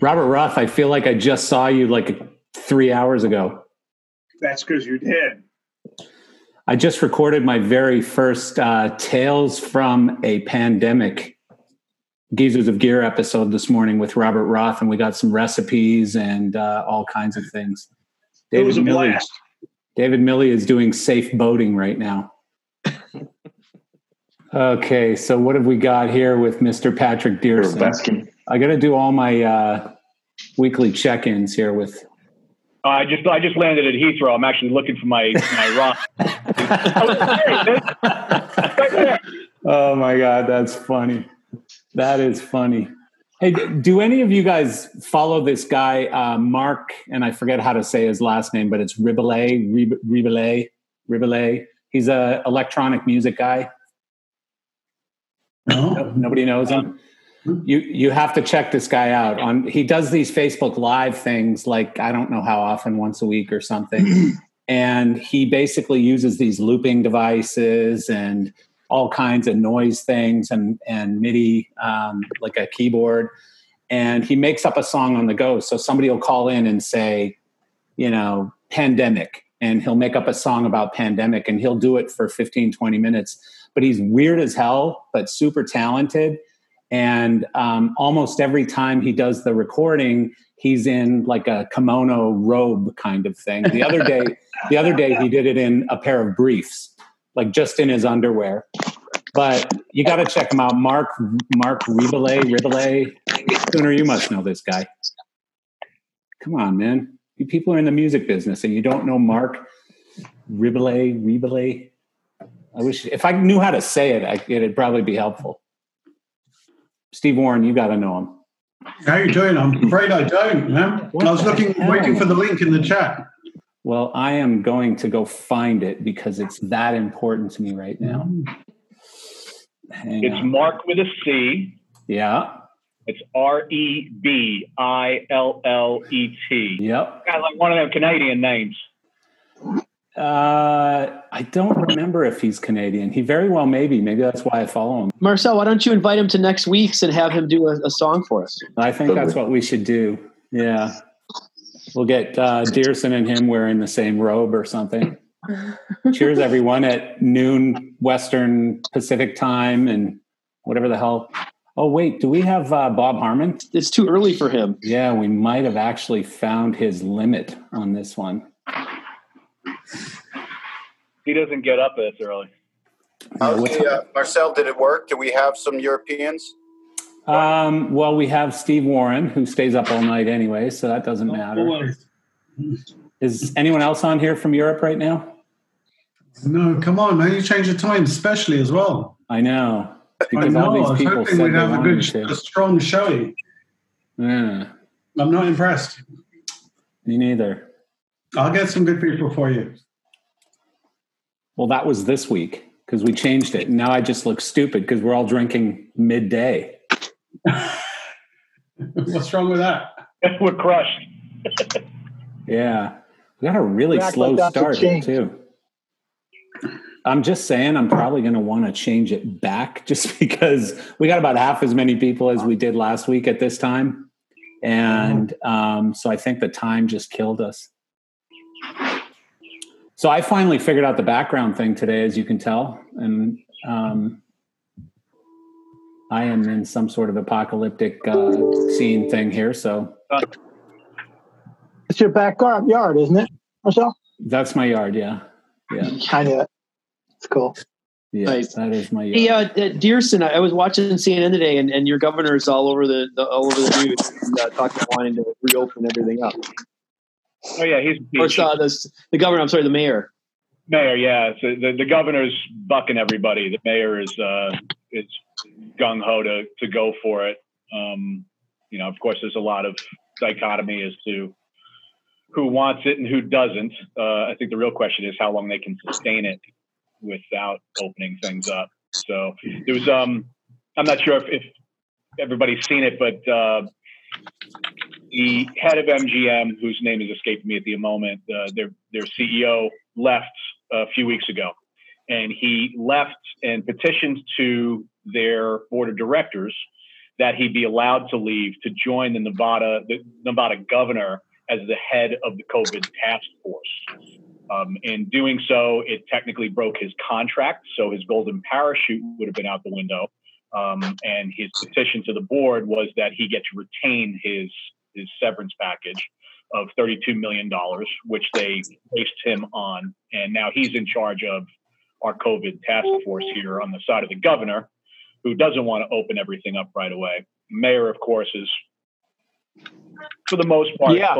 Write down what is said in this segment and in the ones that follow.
Robert Roth, I feel like I just saw you like three hours ago. That's because you did. I just recorded my very first uh, Tales from a Pandemic Geezers of Gear episode this morning with Robert Roth, and we got some recipes and uh, all kinds of things. David it was a Milley, blast. David Milley is doing safe boating right now. okay, so what have we got here with Mr. Patrick Dearson? I got to do all my uh, weekly check-ins here with. Uh, I just I just landed at Heathrow. I'm actually looking for my my rock. oh my god, that's funny. That is funny. Hey, do any of you guys follow this guy, uh, Mark? And I forget how to say his last name, but it's Ribele, Ribele, Ribele. He's a electronic music guy. No. Nobody knows him you you have to check this guy out. On he does these facebook live things like i don't know how often once a week or something. And he basically uses these looping devices and all kinds of noise things and and midi um, like a keyboard. And he makes up a song on the go. So somebody will call in and say you know pandemic. And he'll make up a song about pandemic and he'll do it for 15 20 minutes. But he's weird as hell but super talented and um, almost every time he does the recording, he's in like a kimono robe kind of thing. The other day, the other day he did it in a pair of briefs, like just in his underwear. But you got to check him out, Mark Mark Ribele Ribele. Sooner, you must know this guy. Come on, man. You people are in the music business, and you don't know Mark Ribele Ribele. I wish if I knew how to say it, I, it'd probably be helpful. Steve Warren, you got to know him. How you doing? I'm afraid I don't, man. I was looking, hell? waiting for the link in the chat. Well, I am going to go find it because it's that important to me right now. Mm. Hang it's on. Mark with a C. Yeah. It's R E B I L L E T. Yep. Kind of like one of them Canadian names. Uh, I don't remember if he's Canadian. He very well may be. Maybe that's why I follow him. Marcel, why don't you invite him to next week's and have him do a, a song for us? I think that's what we should do. Yeah. We'll get uh, Dearson and him wearing the same robe or something. Cheers, everyone, at noon Western Pacific time and whatever the hell. Oh, wait, do we have uh, Bob Harmon? It's too early for him. Yeah, we might have actually found his limit on this one. He doesn't get up this early. uh, Marcel, did it work? Do we have some Europeans? Um, well, we have Steve Warren, who stays up all night anyway, so that doesn't matter. Is anyone else on here from Europe right now? No, come on, man! You change the time, especially as well. I know because I know. all these people I was hoping we'd have a good, a strong showing. Yeah, I'm not impressed. Me neither. I'll get some good people for you. Well, that was this week because we changed it. Now I just look stupid because we're all drinking midday. What's wrong with that? we're crushed. yeah. We got a really slow like start too. I'm just saying I'm probably going to want to change it back just because we got about half as many people as we did last week at this time. And um, so I think the time just killed us. So I finally figured out the background thing today, as you can tell, and um, I am in some sort of apocalyptic uh, scene thing here. So it's your backyard, isn't it, Marcel? That's my yard. Yeah, yeah. I knew it. It's cool. Yeah, nice. that is my. Yard. Hey, uh, Dearson, I was watching CNN today, and, and your governor's all over the, the all over the news, and, uh, talking about wanting to reopen everything up. Oh yeah, he's or uh, the, the governor. I'm sorry, the mayor. Mayor, yeah. So the, the governor's bucking everybody. The mayor is uh, is gung ho to to go for it. Um, you know, of course, there's a lot of dichotomy as to who wants it and who doesn't. Uh, I think the real question is how long they can sustain it without opening things up. So there was, um, I'm not sure if, if everybody's seen it, but uh, the head of MGM, whose name is escaping me at the moment, uh, their their CEO left a few weeks ago, and he left and petitioned to their board of directors that he be allowed to leave to join the Nevada the Nevada governor as the head of the COVID task force. Um, in doing so, it technically broke his contract, so his golden parachute would have been out the window. Um, and his petition to the board was that he get to retain his his severance package of $32 million, which they placed him on. And now he's in charge of our COVID task force here on the side of the governor, who doesn't want to open everything up right away. Mayor, of course, is for the most part, Yeah.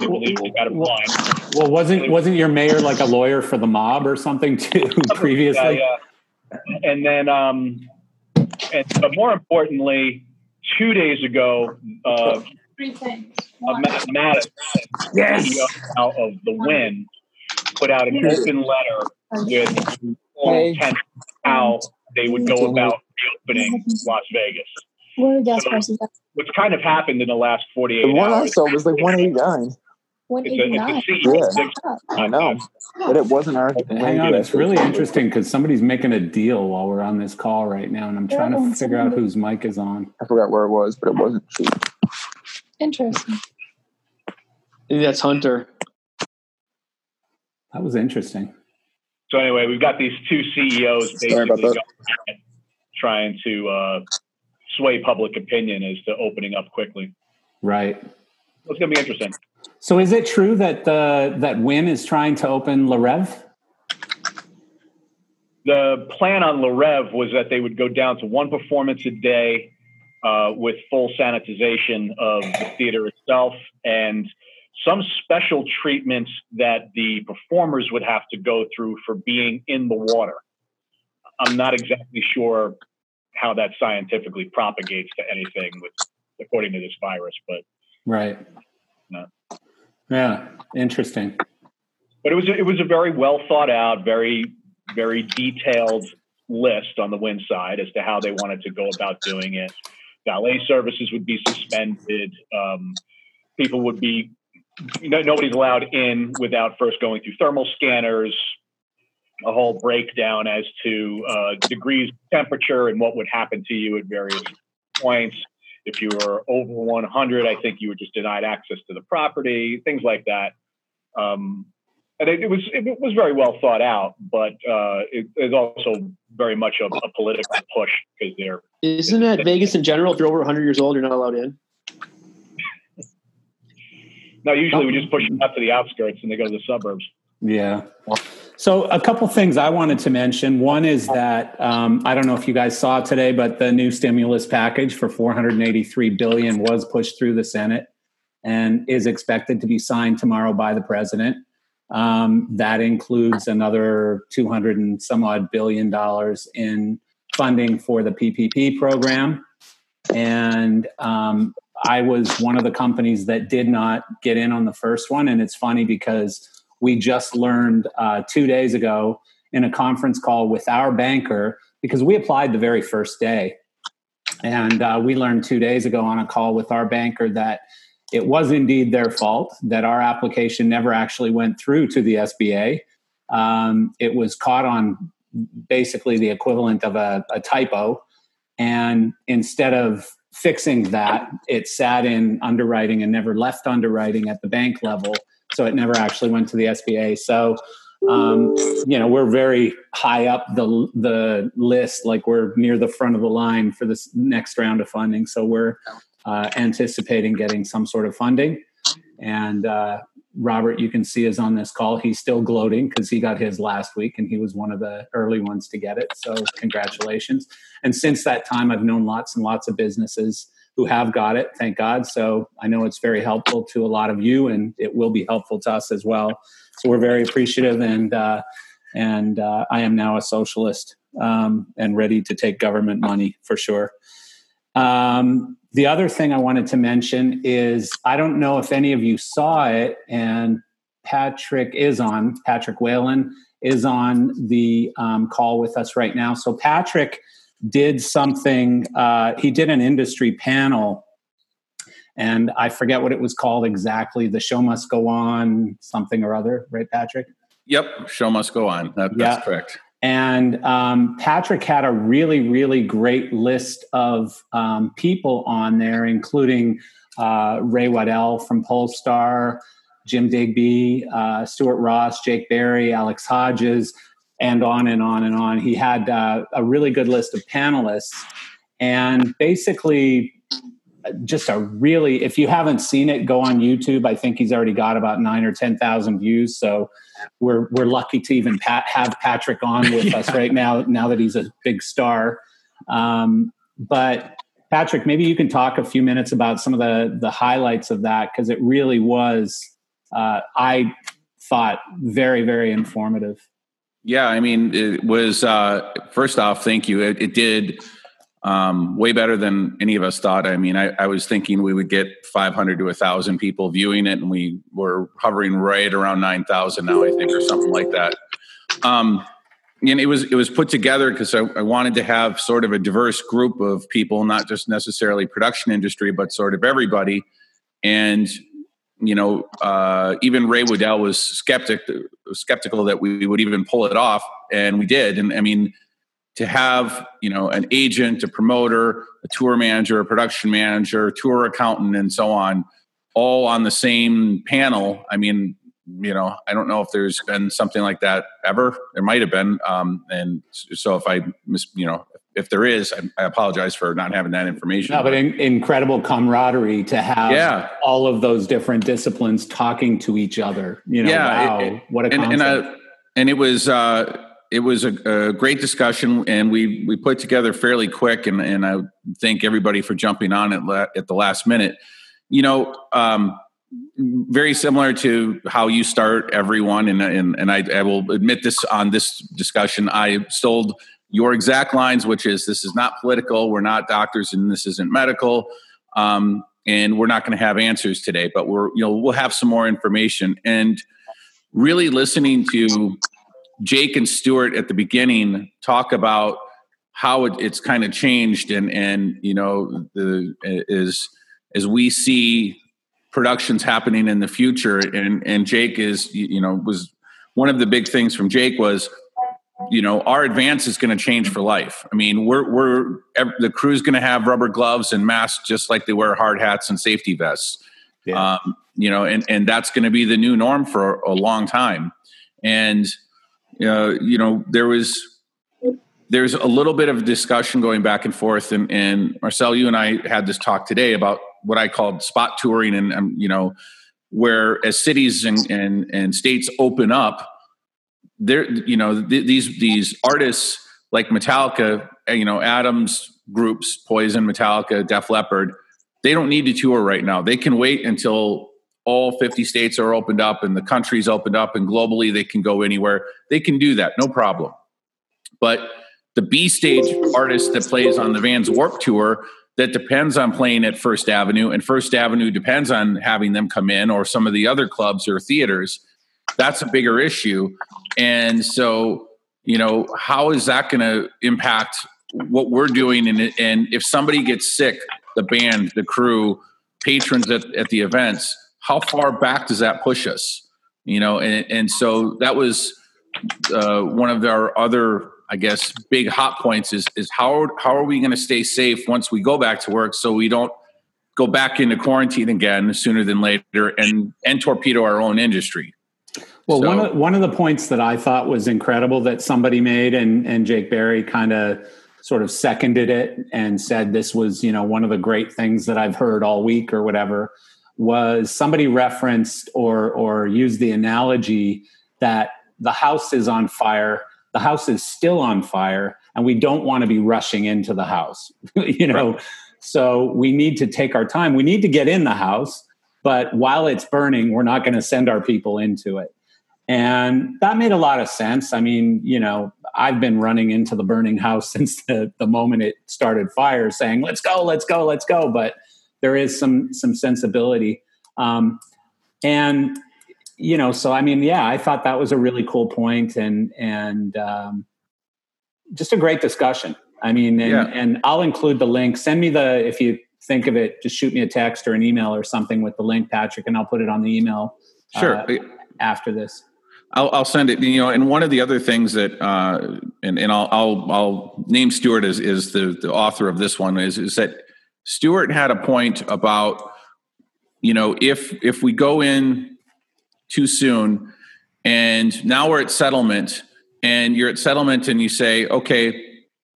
releasing out of line. Well, wasn't wasn't your mayor like a lawyer for the mob or something too previously? Yeah, yeah. And then, um, and but more importantly, two days ago, uh, Three things. One, Matt Maddox, CEO out of the Wynn, put out an open letter with full Hey. intent how they would go about reopening Las Vegas. what are gas prices at? What's kind of happened in the last 48 The one I hours. saw was like 189. One It's a, it's a Yeah. I know, but it wasn't our. Hang on, it's really interesting because somebody's making a deal while we're on this call right now, and I'm trying to figure out whose mic is on. I forgot where it was, but it wasn't cheap. Interesting. I think that's Hunter. That was interesting. So anyway, we've got these two CEOs basically trying to uh, sway public opinion as to opening up quickly. Right. It's going to be interesting. So, is it true that the that Wynn is trying to open Le Rêve? The plan on Le Rêve was that they would go down to one performance a day uh, with full sanitization of the theater itself and some special treatments that the performers would have to go through for being in the water. I'm not exactly sure how that scientifically propagates to anything with according to this virus, but Right. No. Yeah. Interesting. but it was it was a very well thought out, very very detailed list on the Wynn side as to how they wanted to go about doing it. Valet services would be suspended. Um, people would be no, nobody's allowed in without first going through thermal scanners. A whole breakdown as to uh, degrees temperature and what would happen to you at various points. If you were over 100, I think you were just denied access to the property. Things like that. Um, and it, it was it was very well thought out, but uh, it is also very much a, a political push because they're Isn't that Vegas in general? If you're over 100 years old, you're not allowed in. no, usually we just push them out to the outskirts and they go to the suburbs. Yeah. So, a couple things I wanted to mention. One is that um, I don't know if you guys saw today, but the new stimulus package for 483 billion was pushed through the Senate and is expected to be signed tomorrow by the president. Um, that includes another 200 and some odd billion dollars in funding for the PPP program. And um, I was one of the companies that did not get in on the first one. And it's funny because we just learned uh, two days ago in a conference call with our banker because we applied the very first day. And uh, we learned two days ago on a call with our banker that it was indeed their fault, that our application never actually went through to the SBA. Um, it was caught on basically the equivalent of a, a typo. And instead of fixing that, it sat in underwriting and never left underwriting at the bank level. So it never actually went to the SBA. So, um, you know, we're very high up the the list, like we're near the front of the line for this next round of funding. So we're uh, anticipating getting some sort of funding. And uh, Robert, you can see, is on this call. He's still gloating because he got his last week, and he was one of the early ones to get it. So congratulations! And since that time, I've known lots and lots of businesses who have got it. Thank God. So I know it's very helpful to a lot of you, and it will be helpful to us as well. So we're very appreciative, and uh, and uh, I am now a socialist um, and ready to take government money for sure. Um, the other thing I wanted to mention is I don't know if any of you saw it, and Patrick is on, Patrick Whalen is on the um, call with us right now. So, Patrick did something, uh, he did an industry panel, and I forget what it was called exactly. The show must go on, something or other, right, Patrick? Yep, show must go on. That, Yeah. That's correct. And um, Patrick had a really, really great list of um, people on there, including uh, Ray Waddell from Pollstar, Jim Digby, uh, Stuart Ross, Jake Berry, Alex Hodges, and on and on and on. He had uh, a really good list of panelists. And basically, just a really, if you haven't seen it, go on YouTube. I think he's already got about nine or 10,000 views. So we're we're lucky to even pat, have Patrick on with us right now. Now that he's a big star, um, but Patrick, maybe you can talk a few minutes about some of the the highlights of that because it really was, uh, I thought, very very informative. Yeah, I mean, it was uh, first off, thank you. It, it did um, way better than any of us thought. I mean, I, I was thinking we would get 500 to 1,000 people viewing it, and we were hovering right around 9,000 now, I think, or something like that. Um, and it was it was put together because I, I wanted to have sort of a diverse group of people, not just necessarily production industry, but sort of everybody. And you know, uh, even Ray Waddell was skeptic skeptical that we would even pull it off, and we did. And I mean, to have you know an agent, a promoter, a tour manager, a production manager, tour accountant, and so on, all on the same panel. I mean, you know, I don't know if there's been something like that ever. There might have been, um, and so if I miss, you know, if there is, I, I apologize for not having that information. No, but in, incredible camaraderie to have Yeah. all of those different disciplines talking to each other. You know, Yeah, wow, it- it- what a and, concept. and, uh, and it was uh, it was a, a great discussion, and we we put together fairly quick, and and I thank everybody for jumping on at la- at the last minute. You know, um, very similar to how you start everyone, and and and I, I will admit this on this discussion. I stole your exact lines, which is this is not political. We're not doctors, and this isn't medical. Um, and we're not going to have answers today, but we're you know we'll have some more information and really listening to Jake and Stuart at the beginning talk about how it, it's kind of changed and and you know the is as we see productions happening in the future and and Jake is you know was one of the big things from Jake was you know our advance is going to change for life. I mean we're we're the crew's going to have rubber gloves and masks just like they wear hard hats and safety vests. Yeah. um, you know and and that's going to be the new norm for a long time. And uh, you know there was there's a little bit of discussion going back and forth and, and marcel you and i had this talk today about what i called spot touring and um, you know where as cities and, and, and states open up there you know th- these these artists like metallica uh, you know adams groups poison metallica def leppard they don't need to tour right now. They can wait until all 50 states are opened up and the country's opened up and globally they can go anywhere. They can do that no problem. But the b stage artist that plays on the vans warp tour that depends on playing at first avenue and first avenue depends on having them come in or some of the other clubs or theaters that's a bigger issue. And so you know how is that going to impact what we're doing? And, and if somebody gets sick the band the crew patrons at, at the events how far back does that push us? You know and, and so that was uh, one of our other i guess big hot points is is how, how are we going to stay safe once we go back to work so we don't go back into quarantine again sooner than later and and torpedo our own industry? Well, So- one of one of the points that I thought was incredible that somebody made, and and Jake Berry kind of sort of seconded it and said this was you know one of the great things that I've heard all week or whatever was somebody referenced or or used the analogy that the house is on fire, the house is still on fire, and we don't want to be rushing into the house, you know. So we need to take our time. We need to get in the house, but while it's burning, we're not going to send our people into it. And that made a lot of sense. I mean, you know, I've been running into the burning house since the, the moment it started fire, saying, let's go, let's go, let's go. But there is some some sensibility. Um, and you know, so I mean, yeah, I thought that was a really cool point, and and um, just a great discussion. I mean, and, Yeah. and I'll include the link. Send me the if you think of it, just shoot me a text or an email or something with the link, Patrick, and I'll put it on the email Sure. uh, after this. I'll, I'll send it. You know, and one of the other things that, uh, and and I'll I'll, I'll name Stuart as is the the author of this one is is that Stuart had a point about, you know, if if we go in too soon, and now we're at settlement, and you're at settlement, and you say, okay,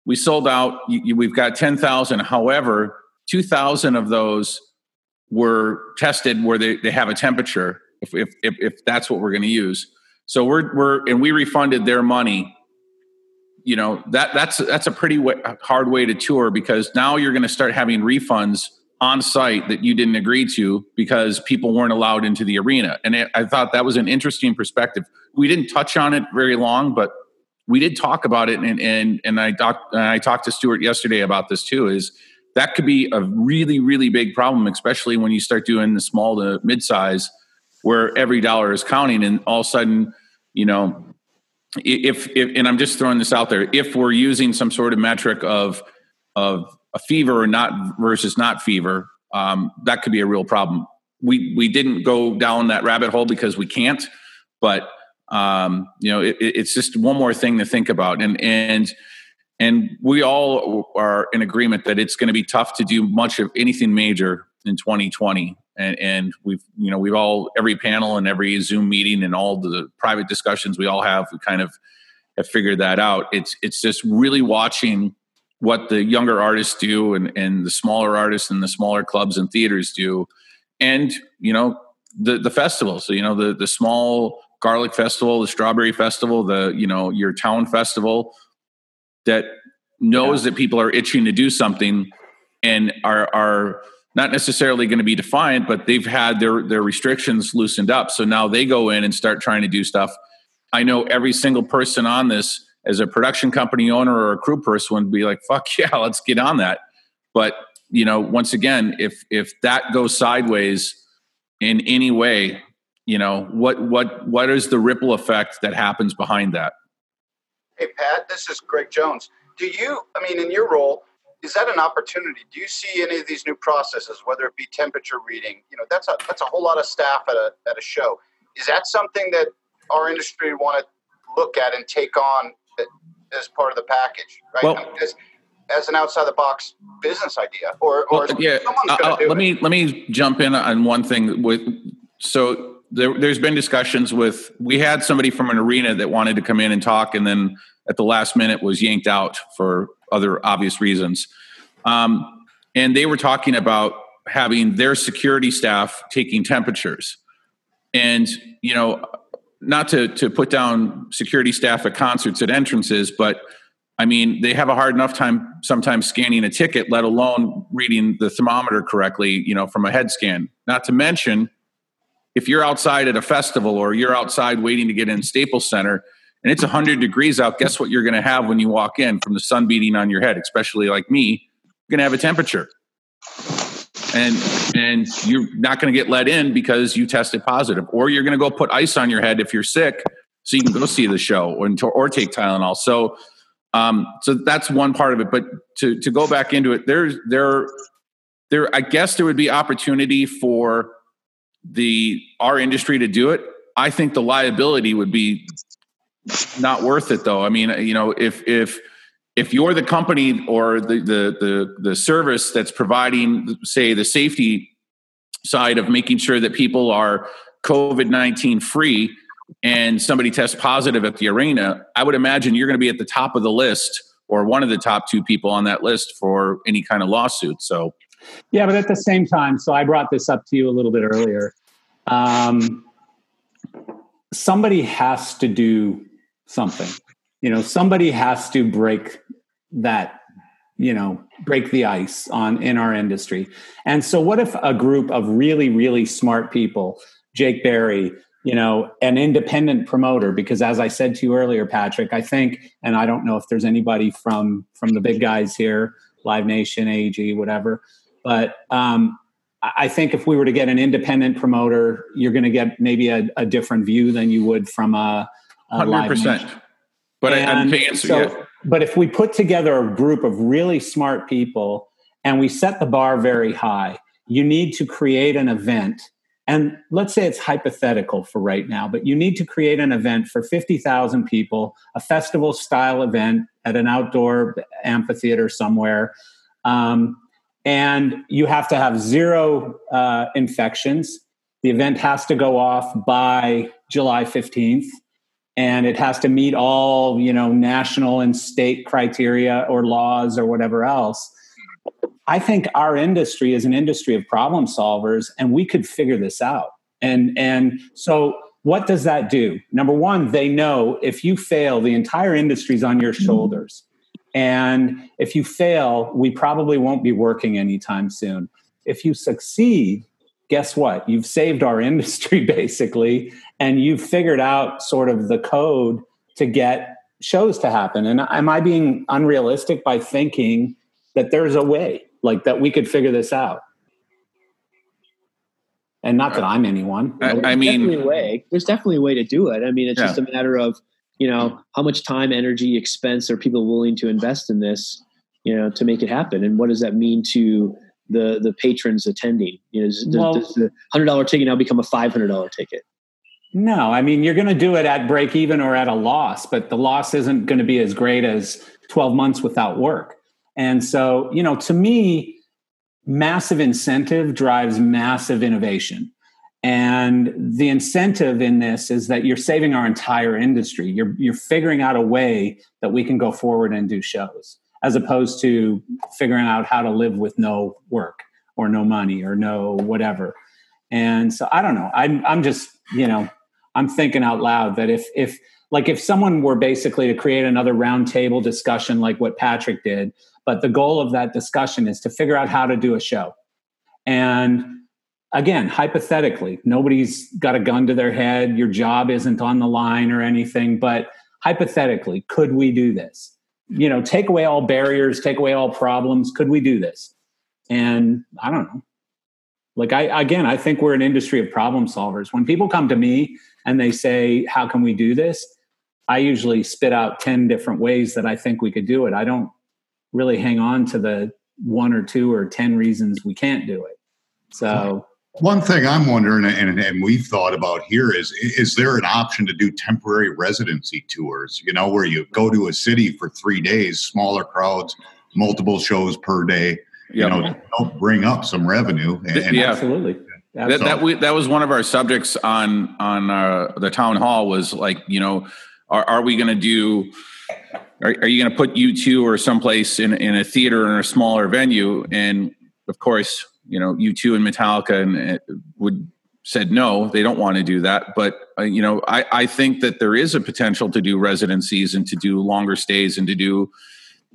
we sold out. You- we've got ten thousand. However, two thousand of those were tested where they, they have a temperature. If if if, if that's what we're going to use. So we're we're and we refunded their money. You know that that's that's a pretty wa hard way to tour because now you're going to start having refunds on site that you didn't agree to because people weren't allowed into the arena. And it, I thought that was an interesting perspective. We didn't touch on it very long, but we did talk about it. And and and I talked I talked to Stuart yesterday about this too. Is that could be a really really big problem, especially when you start doing the small to mid size where every dollar is counting and all of a sudden you know if, if and i'm just throwing this out there if we're using some sort of metric of of a fever or not versus not fever um, that could be a real problem. We we didn't go down that rabbit hole because we can't but um, you know it, it- it's just one more thing to think about. And and and we all are in agreement that it's going to be tough to do much of anything major in 2020 and and we've you know we've all every panel and every zoom meeting and all the private discussions we all have we kind of have figured that out. It's it's just really watching what the younger artists do and and the smaller artists and the smaller clubs and theaters do. And you know the the festivals so you know the the small garlic festival the strawberry festival the you know your town festival that knows that people are itching to do something and are are not necessarily going to be defiant, but they've had their their restrictions loosened up. So now they go in and start trying to do stuff. I know every single person on this, as a production company owner or a crew person, would be like, "Fuck yeah, let's get on that." But you know, once again, if if that goes sideways in any way, you know what what what is the ripple effect that happens behind that? Hey, Pat, this is Greg Jones. Do you, I mean, in your role, is that an opportunity? Do you see any of these new processes, whether it be temperature reading? You know, that's a that's a whole lot of staff at a at a show. Is that something that our industry want to look at and take on as part of the package, right? Well- I mean, as, as an outside the box business idea, or or Well, yeah, uh, let it. me let me jump in on one thing. With so there, there's been discussions with we had somebody from an arena that wanted to come in and talk, and then at the last minute was yanked out for other obvious reasons. Um, and they were talking about having their security staff taking temperatures, and you know, not to to put down security staff at concerts at entrances, but I mean, they have a hard enough time sometimes scanning a ticket, let alone reading the thermometer correctly, you know, from a head scan. Not to mention, if you're outside at a festival or you're outside waiting to get in Staples Center and it's 100 degrees out, guess what you're going to have when you walk in from the sun beating on your head, especially like me, you're going to have a temperature. And and you're not going to get let in because you tested positive, or you're going to go put ice on your head if you're sick, so you can go see the show or, or take Tylenol. So um, so that's one part of it. But to to go back into it, there's there there I guess there would be opportunity for the our industry to do it. I think the liability would be not worth it though. I mean, you know, if if if you're the company or the the the, the service that's providing say the safety side of making sure that people are COVID-19 free and somebody tests positive at the arena, I would imagine you're going to be at the top of the list or one of the top two people on that list for any kind of lawsuit. So, Yeah, but at the same time, so I brought this up to you a little bit earlier. Um, somebody has to do something. You know, somebody has to break that. You know, break the ice on in our industry. And so, what if a group of really, really smart people, Jake Berry, you know, an independent promoter? Because as I said to you earlier, Patrick, I think, and I don't know if there's anybody from from the big guys here, Live Nation, AEG, whatever but um, I I think if we were to get an independent promoter, you're going to get maybe a, a different view than you would from a, Hundred live percent. But I, I'm to answer, so- yeah. But if we put together a group of really smart people and we set the bar very high, you need to create an event. And let's say it's hypothetical for right now, but you need to create an event for 50,000 people, a festival style event at an outdoor amphitheater somewhere. Um, and you have to have zero uh, infections. The event has to go off by July 15th and it has to meet all you know national and state criteria or laws or whatever else. I think our industry is an industry of problem solvers and we could figure this out. And and so what does that do? Number one they know if you fail the entire industry's on your shoulders and if you fail we probably won't be working anytime soon if you succeed guess what you've saved our industry basically and you've figured out sort of the code to get shows to happen and am i being unrealistic by thinking that there's a way like that we could figure this out and not that i'm anyone I, I There's mean, definitely a way. There's definitely a way to do it. I mean, it's Yeah. just a matter of you know how much time, energy, expense are people willing to invest in this, you know, to make it happen, and what does that mean to the the patrons attending? You know, does, Well- does the hundred dollar ticket now become a five hundred dollar ticket? No, I mean, you're going to do it at break even or at a loss, but the loss isn't going to be as great as 12 months without work. And so, you know, to me, massive incentive drives massive innovation. And the incentive in this is that you're saving our entire industry. You're, you're figuring out a way that we can go forward and do shows, as opposed to figuring out how to live with no work or no money or no whatever. And so I don't know. I'm, I'm just, you know, I'm thinking out loud that if if like if someone were basically to create another roundtable discussion like what Patrick did, but the goal of that discussion is to figure out how to do a show. And again, hypothetically, nobody's got a gun to their head, your job isn't on the line or anything, but hypothetically, could we do this? You know, take away all barriers, take away all problems, could we do this? And I don't know. Like I again, I think we're an industry of problem solvers. When people come to me and they say, "How can we do this?" I usually spit out 10 different ways that I think we could do it. I don't really hang on to the one or two or 10 reasons we can't do it. So, One thing I'm wondering, and, and we've thought about here, is is there an option to do temporary residency tours? You know, where you go to a city for three days, smaller crowds, multiple shows per day. You Yeah. know, to help bring up some revenue. And, and Yeah. absolutely. that, that, we, that was one of our subjects on on uh, the town hall was like you know are, are we going to do are, are you going to put U2 or someplace in, in a theater or a smaller venue and of course you know u2 and metallica and uh, would said no they don't want to do that. But uh, you know I, I think that there is a potential to do residencies and to do longer stays and to do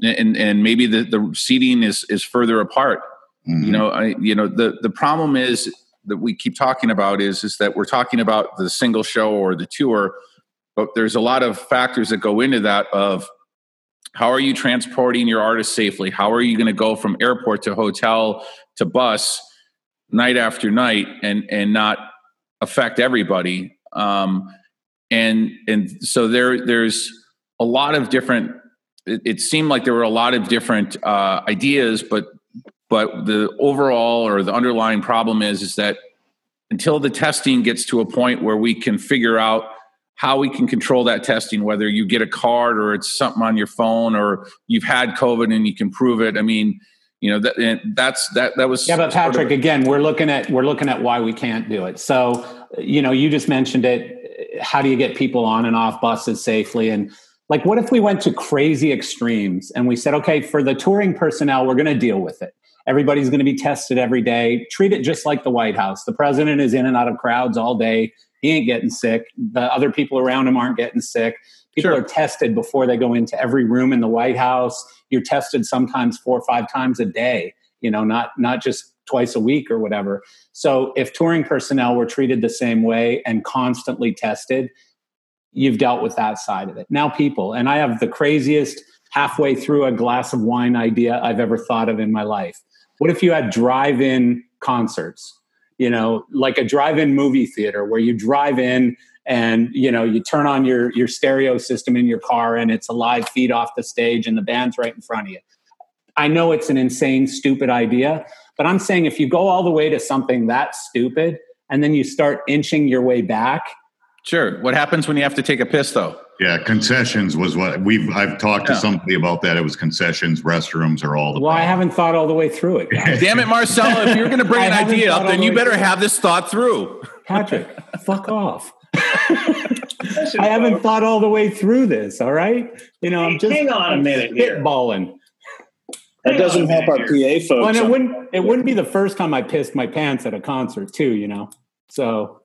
and and maybe the, the seating is is further apart. Mhm. you know i you know the the problem is that we keep talking about is is that we're talking about the single show or the tour but there's a lot of factors that go into that of how are you transporting your artist safely? How are you going to go from airport to hotel to bus night after night and and not affect everybody. Um and and so there there's a lot of different it, it seemed like there were a lot of different uh, ideas but but the overall or the underlying problem is is that until the testing gets to a point where we can figure out how we can control that testing whether you get a card or it's something on your phone or you've had covid and you can prove it i mean you know that and that's that that was yeah, but Patrick, again, we're looking at we're looking at why we can't do it. So, you know, you just mentioned it. How do you get people on and off buses safely? And like, what if we went to crazy extremes and we said, okay, for the touring personnel, we're going to deal with it. Everybody's going to be tested every day. Treat it just like the White House. The president is in and out of crowds all day. He ain't getting sick. The other people around him aren't getting sick. People Sure. are tested before they go into every room in the White House. You're tested sometimes four or five times a day. You know, not not just twice a week or whatever. So if touring personnel were treated the same way and constantly tested, you've dealt with that side of it. Now, people, and I have the craziest halfway through a glass of wine idea I've ever thought of in my life. What if you had drive in concerts. You know, like a drive-in movie theater where you drive in and you know you turn on your your stereo system in your car and it's a live feed off the stage and the band's right in front of you. I know it's an insane, stupid idea, but I'm saying if you go all the way to something that stupid and then you start inching your way back. Sure. What happens when you have to take a piss though? Yeah, concessions was what we've. I've talked to somebody about that. It was concessions, restrooms, or all the. Well, I haven't thought all the way through it. Damn it, Marcelo! If you're going to bring an idea up, then you better through. have this thought through. Patrick, fuck off. I haven't thought all the way through this. All right, you know, I'm just Hang on a I'm minute here. spitballing. That doesn't help our PA Well, folks. and it wouldn't it wouldn't be the first time I pissed my pants at a concert too. You know, so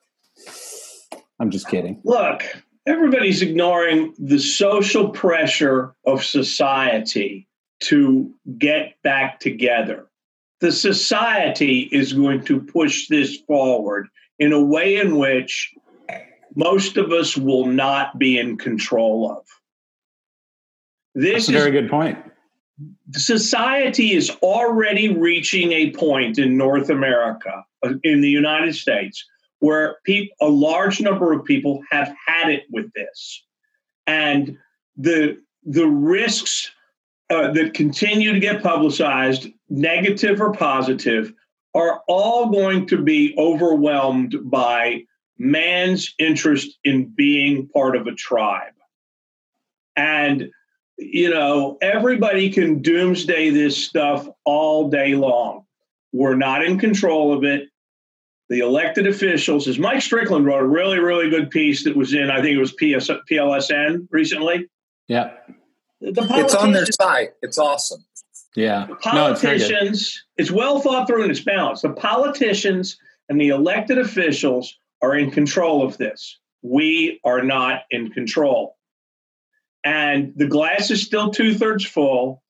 I'm just kidding. Look, everybody's ignoring the social pressure of society to get back together. The society is going to push this forward in a way in which most of us will not be in control of. This That's a is very good point. society is already reaching a point in North America, uh, in the United States, where peop a large number of people have had it with this, and the the risks uh, that continue to get publicized, negative or positive, are all going to be overwhelmed by man's interest in being part of a tribe, and you know, everybody can doomsday this stuff all day long. We're not in control of it. The elected officials, as Mike Strickland wrote a really, really good piece that was in, I think it was PS, PLSN recently. Yeah, The It's on their site. It's awesome. yeah. No, it's politicians, it's well thought through and it's balanced. The politicians and the elected officials are in control of this. We are not in control. And the glass is still two thirds full.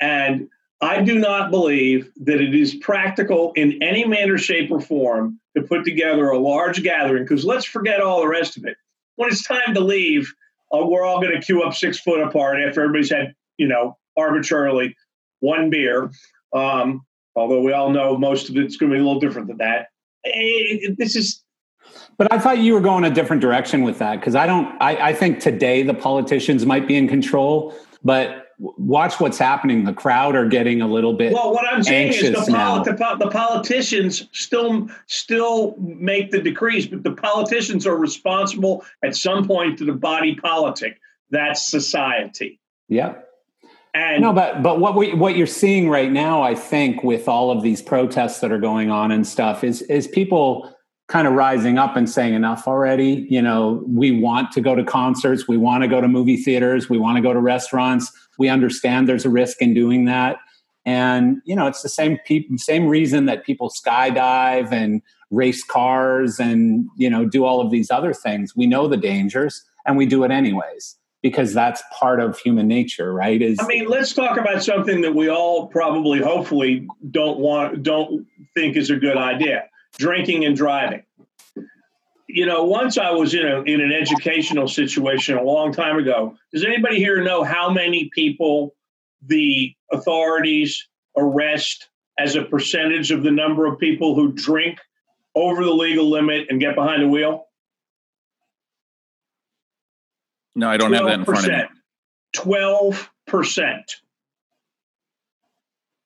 And I do not believe that it is practical in any manner, shape, or form to put together a large gathering because let's forget all the rest of it. When it's time to leave, uh, we're all going to queue up six foot apart after everybody's had, you know, arbitrarily one beer. Um, although we all know most of it's going to be a little different than that. Eh, This is But I thought you were going a different direction with that because I don't. I, I think today the politicians might be in control, but watch what's happening. The crowd are getting a little bit well. What I'm saying is the, poli- the, po- the politicians still still make the decrees, but the politicians are responsible at some point to the body politic. That's society. Yeah. And no, but but what we what you're seeing right now, I think, with all of these protests that are going on and stuff, is is people kind of rising up and saying enough already. You know, we want to go to concerts, we want to go to movie theaters, we want to go to restaurants. We understand there's a risk in doing that, and you know, it's the same people, same reason that people skydive and race cars and you know do all of these other things. We know the dangers, and we do it anyways because that's part of human nature, right? Is I mean, let's talk about something that we all probably, hopefully, don't want, don't think is a good idea: drinking and driving. You know, once I was in a in an educational situation a long time ago. Does anybody here know how many people the authorities arrest as a percentage of the number of people who drink over the legal limit and get behind the wheel? No, I don't have that in front of me. Twelve percent.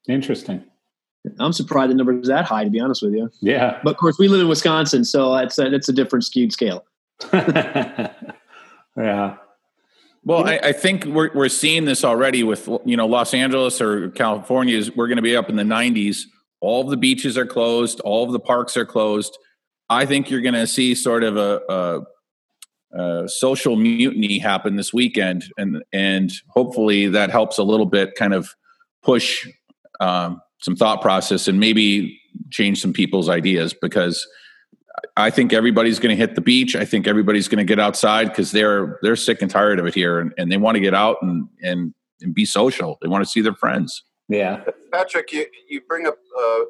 Interesting. I'm surprised the number is that high, to be honest with you. Yeah. But of course, we live in Wisconsin, so that's a, that's a different skewed scale. yeah. Well, I, I think we're we're seeing this already with you know Los Angeles or California is we're going to be up in the 90s. All of the beaches are closed. All of the parks are closed. I think you're going to see sort of a, a, a social mutiny happen this weekend, and and hopefully that helps a little bit, kind of push um, some thought process and maybe change some people's ideas because I think everybody's going to hit the beach. I think everybody's going to get outside because they're they're sick and tired of it here, and, and they want to get out and, and and be social. They want to see their friends. Yeah. Patrick, you, you bring up uh,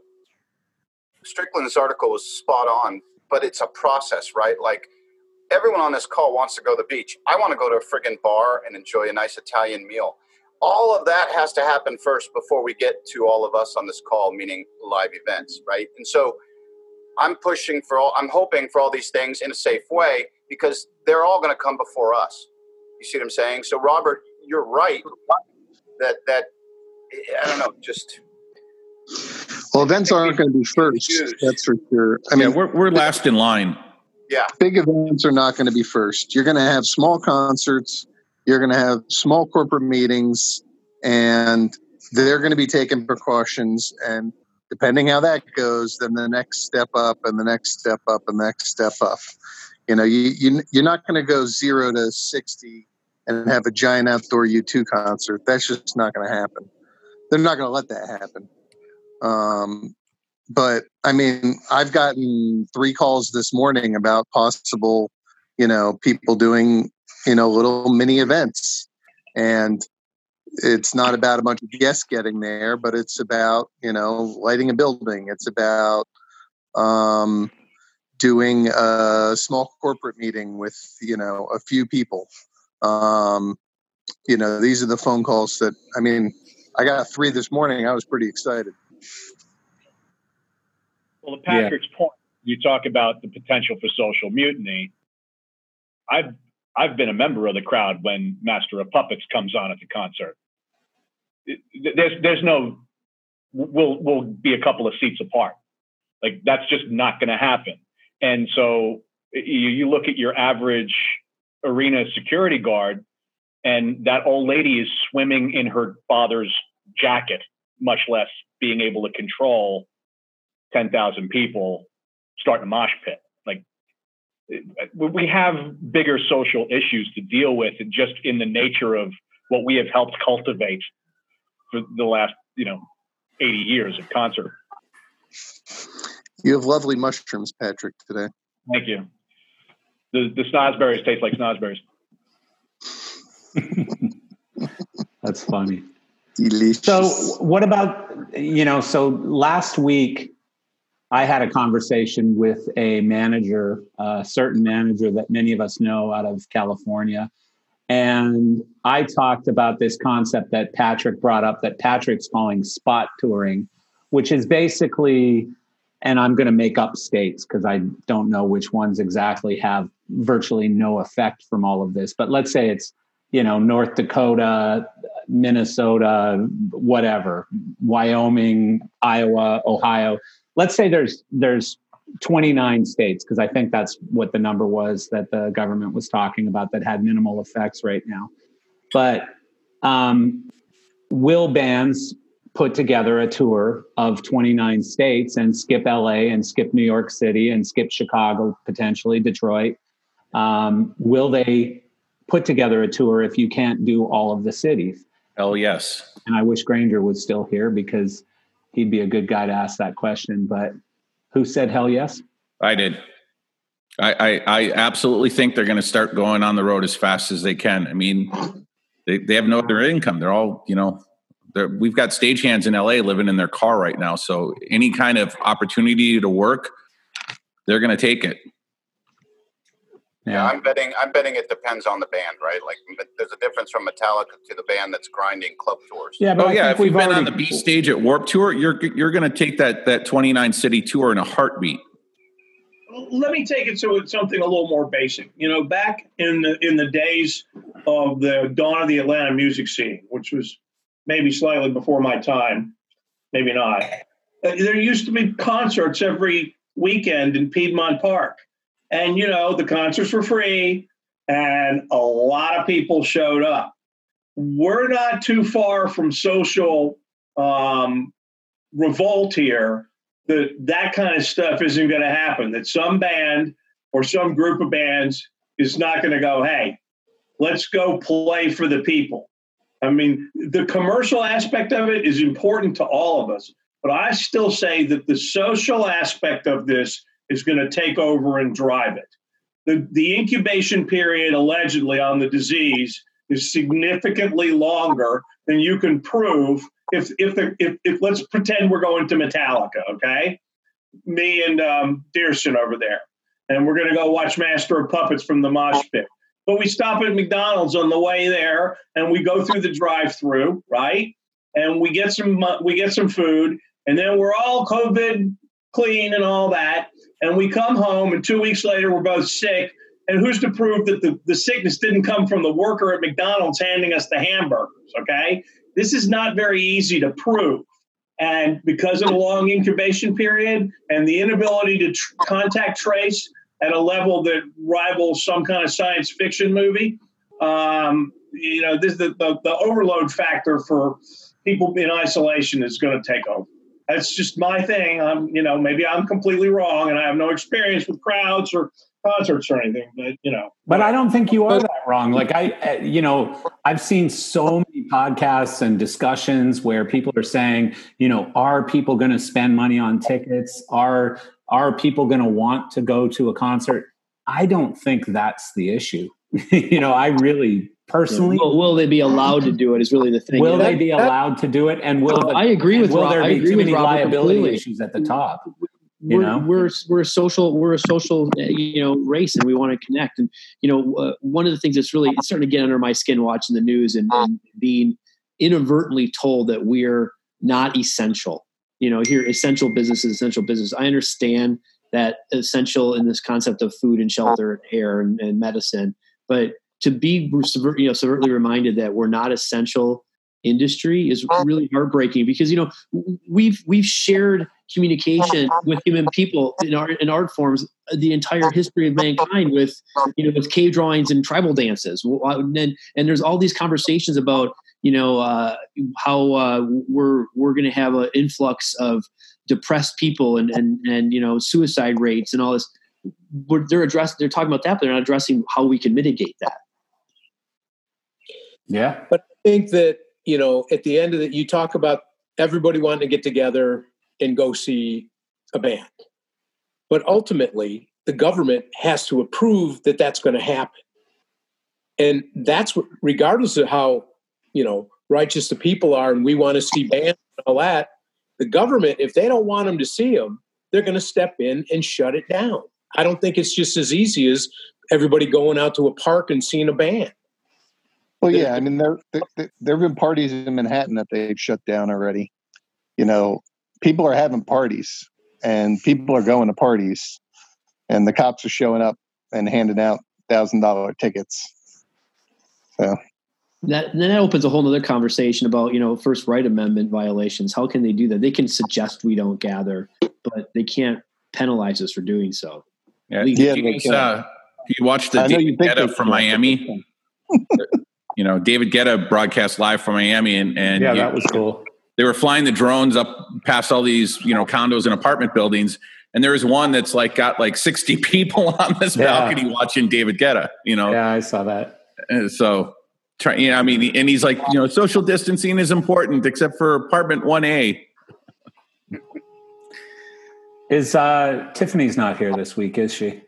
Strickland's article was spot on, but it's a process, right? Like everyone on this call wants to go to the beach. I want to go to a friggin' bar and enjoy a nice Italian meal. All of that has to happen first before we get to all of us on this call, meaning live events, right? And so I'm pushing for all, I'm hoping for all these things in a safe way because they're all going to come before us. You see what I'm saying? So, Robert, you're right that, that, I don't know, just. Well, events aren't going to be first. That's for sure. I mean, yeah, we're, we're last in line. Yeah. Big events are not going to be first. You're going to have small concerts, you're going to have small corporate meetings, and they're going to be taking precautions. And depending how that goes, then the next step up and the next step up and the next step up. You know, you, you you're not going to go zero to sixty and have a giant outdoor U2 concert. That's just not going to happen. They're not going to let that happen. Um, but I mean, I've gotten three calls this morning about possible, you know, people doing, you know, little mini events. And it's not about a bunch of guests getting there, but it's about, you know, lighting a building. It's about um, doing a small corporate meeting with, you know, a few people. Um, you know, these are the phone calls that, I mean, I got three this morning. I was pretty excited. Well, to Patrick's yeah. point, you talk about the potential for social mutiny. I've I've been a member of the crowd when Master of Puppets comes on at the concert. There's there's no we'll we'll be a couple of seats apart. Like that's just not going to happen. And so you, you look at your average arena security guard, and that old lady is swimming in her father's jacket, much less being able to control 10,000 people starting a mosh pit. Like we have bigger social issues to deal with just in the nature of what we have helped cultivate for the last, you know, 80 years of concert. You have lovely mushrooms, Patrick, today. Thank you. The, the snozzberries taste like snozzberries. That's funny. Delicious. So, what about, you know, so last week I had a conversation with a manager, a certain manager that many of us know out of California. And I talked about this concept that Patrick brought up that Patrick's calling spot touring, which is basically, and I'm going to make up states because I don't know which ones exactly have virtually no effect from all of this. But let's say it's, you know, North Dakota, Minnesota, whatever, Wyoming, Iowa, Ohio let's say there's there's 29 states because I think that's what the number was that the government was talking about that had minimal effects right now. But um, will bands put together a tour of 29 states and skip LA and skip New York City and skip Chicago, potentially Detroit? Um, will they put together a tour if you can't do all of the cities? Oh, yes. And I wish Granger was still here because he'd be a good guy to ask that question. But who said hell yes? I did. I, I, I absolutely think they're going to start going on the road as fast as they can. I mean, they, they have no other income. They're all, you know, we've got stagehands in LA living in their car right now. So any kind of opportunity to work, they're going to take it. Yeah, I'm betting. I'm betting it depends on the band, right? Like, there's a difference from Metallica to the band that's grinding club tours. Yeah, but oh, yeah. If we've been on the B stage at Warped Tour, you're you're going to take that that 29 city tour in a heartbeat. Let me take it to something a little more basic. You know, back in the in the days of the dawn of the Atlanta music scene, which was maybe slightly before my time, maybe not. Uh, there used to be concerts every weekend in Piedmont Park and, you know, the concerts were free and a lot of people showed up. We're not too far from social um, revolt here that that kind of stuff isn't going to happen, that some band or some group of bands is not going to go, hey, let's go play for the people. I mean, the commercial aspect of it is important to all of us, but I still say that the social aspect of this is going to take over and drive it. The, the incubation period allegedly on the disease is significantly longer than you can prove if if the if, if let's pretend we're going to Metallica, okay? Me and um, Dierson over there, and we're going to go watch Master of Puppets from the Mosh Pit. but we stop at McDonald's on the way there, and we go through the drive-through, right? And we get some we get some food, and then we're all COVID clean and all that, and we come home, and two weeks later we're both sick. And who's to prove that the, the sickness didn't come from the worker at McDonald's handing us the hamburgers? Okay, this is not very easy to prove. And because of the long incubation period and the inability to tr- contact trace at a level that rivals some kind of science fiction movie, um, you know, this the, the, the overload factor for people in isolation is going to take over. That's just my thing. I'm, you know, maybe I'm completely wrong, and I have no experience with crowds or concerts or anything. But you know, But I don't think you are that wrong. Like I, uh, you know, I've seen so many podcasts and discussions where people are saying, you know, are people going to spend money on tickets? Are are people going to want to go to a concert? I don't think that's the issue. you know, I really personally will, will they be allowed to do it? Is really the thing. will That- they be that- allowed to do it? And will the, I agree with will Rob- there be too many liability completely. issues at the top? we're, know? we're we're a social we're a social uh, you know race and we want to connect and you know uh, one of the things that's really it's starting to get under my skin watching the news and, and being inadvertently told that we're not essential you know here essential business is essential business i understand that essential in this concept of food and shelter and air and, and medicine but to be you know subvertly reminded that we're not essential industry is really heartbreaking because you know we've we've shared communication with human people in art in art forms the entire history of mankind with you know with cave drawings and tribal dances. And and there's all these conversations about you know uh, how uh, we're we're going to have an influx of depressed people and and and you know suicide rates and all this. We're- they're addressing they're talking about that but they're not addressing how we can mitigate that Yeah. But I think that, you know, at the end of it, you talk about everybody wanting to get together and go see a band. But ultimately, the government has to approve that that's going to happen. And that's what, regardless of how, you know, righteous the people are and we want to see bands and all that, the government, if they don't want them to see them, they're going to step in and shut it down. I don't think it's just as easy as everybody going out to a park and seeing a band. Well, yeah, I mean, there, there there have been parties in Manhattan that they've shut down already. You know, people are having parties, and people are going to parties, and the cops are showing up and handing out thousand dollar tickets. So that then that opens a whole other conversation about you know first right amendment violations how can they do that they can suggest we don't gather but they can't penalize us for doing so Yeah, Legally. you, guys, uh, you watched the I know you David think Guetta they from. Miami. you know, David Guetta broadcast live from Miami, and and Yeah, you- that was cool. They were flying the drones up past all these you know condos and apartment buildings, and there was one that's like got like sixty people on this Yeah. balcony watching David Guetta. You know, yeah, I saw that. And so. Try, you know, I mean, and he's like, you know, social distancing is important, except for apartment one A. Is uh, Tiffany's not here this week? Is she?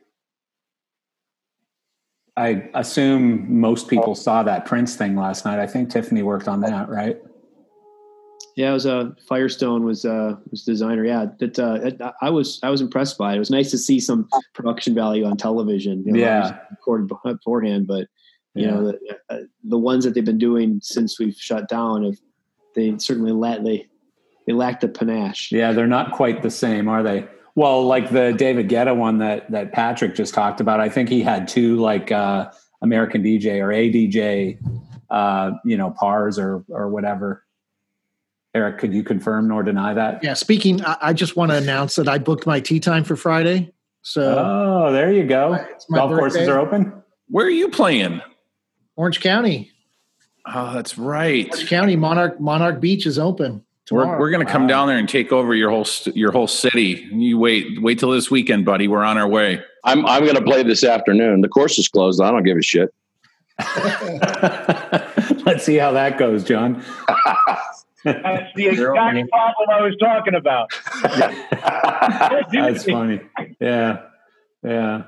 I assume most people saw that Prince thing last night. I think Tiffany worked on that, right? yeah it was uh firestone was uh was designer yeah that uh i was i was impressed by it it was nice to see some production value on television you know, Yeah. recorded beforehand but you Yeah. know the, uh, the ones that they've been doing since we've shut down have they certainly let they they lack the panache Yeah, they're not quite the same, are they? Well, like the David Guetta one that that Patrick just talked about, I think he had two like uh, American DJ or ADJ, uh, you know, pars or or whatever. Eric, could you confirm nor deny that? Yeah, speaking, I, I just want to announce that I booked my tea time for Friday. So Oh, there you go. my Golf courses are open. Where are you playing? Orange County, Oh, that's right. Orange County Monarch Monarch Beach is open. We're, we're going to come down there and take over your whole st- your whole city. You wait wait till this weekend, buddy. We're on our way. I'm I'm going to play this afternoon. The course is closed. I don't give a shit. Let's see how that goes, John. That's the exact problem I was talking about. That's funny. Yeah, yeah.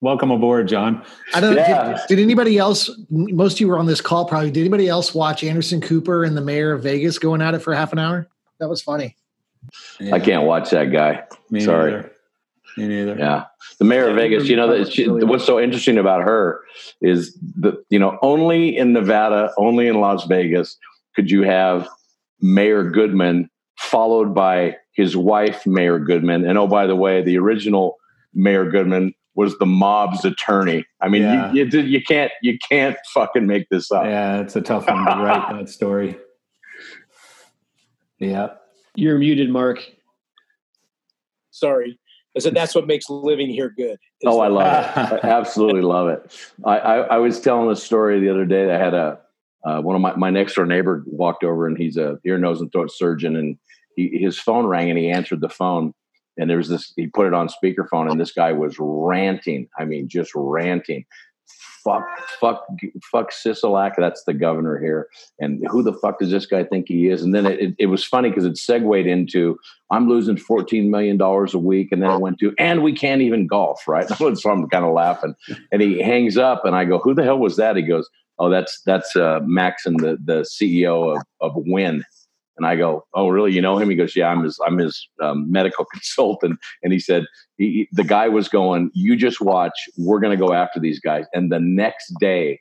Welcome aboard, John. I don't know. Did, did anybody else? Most of you were on this call, probably. Did anybody else watch Anderson Cooper and the mayor of Vegas going at it for half an hour? That was funny. I can't watch that guy. Me Sorry. neither. Me neither. Yeah, the mayor of Vegas. You know that she, really what's so interesting about her is that you know only in Nevada, only in Las Vegas could you have Mayor Goodman followed by his wife, Mayor Goodman, and oh by the way, the original Mayor Goodman was the mob's attorney. I mean, Yeah. you, you you can't you can't fucking make this up. Yeah, it's a tough one to write that story. Yeah. You're muted, Mark. Sorry. I said that's what makes living here good. is Oh, I love it. I absolutely love it. I, I, I was telling a story the other day that I had a uh, one of my, my next door neighbor walked over and he's a ear, nose, and throat surgeon and he, his phone rang and he answered the phone and there was this he put it on speakerphone and this guy was ranting. I mean, just ranting. Fuck, fuck, fuck Sisolak. That's the governor here. And who the fuck does this guy think he is? And then it, it, it was funny because it segued into I'm losing $14 million a week. And then it went to, and we can't even golf, right? so I'm kind of laughing. And he hangs up and I go, who the hell was that? He goes, oh, that's, that's uh, and the, the CEO of, of Wynn. And I go, oh, really? You know him? He goes, yeah, I'm his, I'm his um, medical consultant. And he said, he, the guy was going, you just watch, we're going to go after these guys. And the next day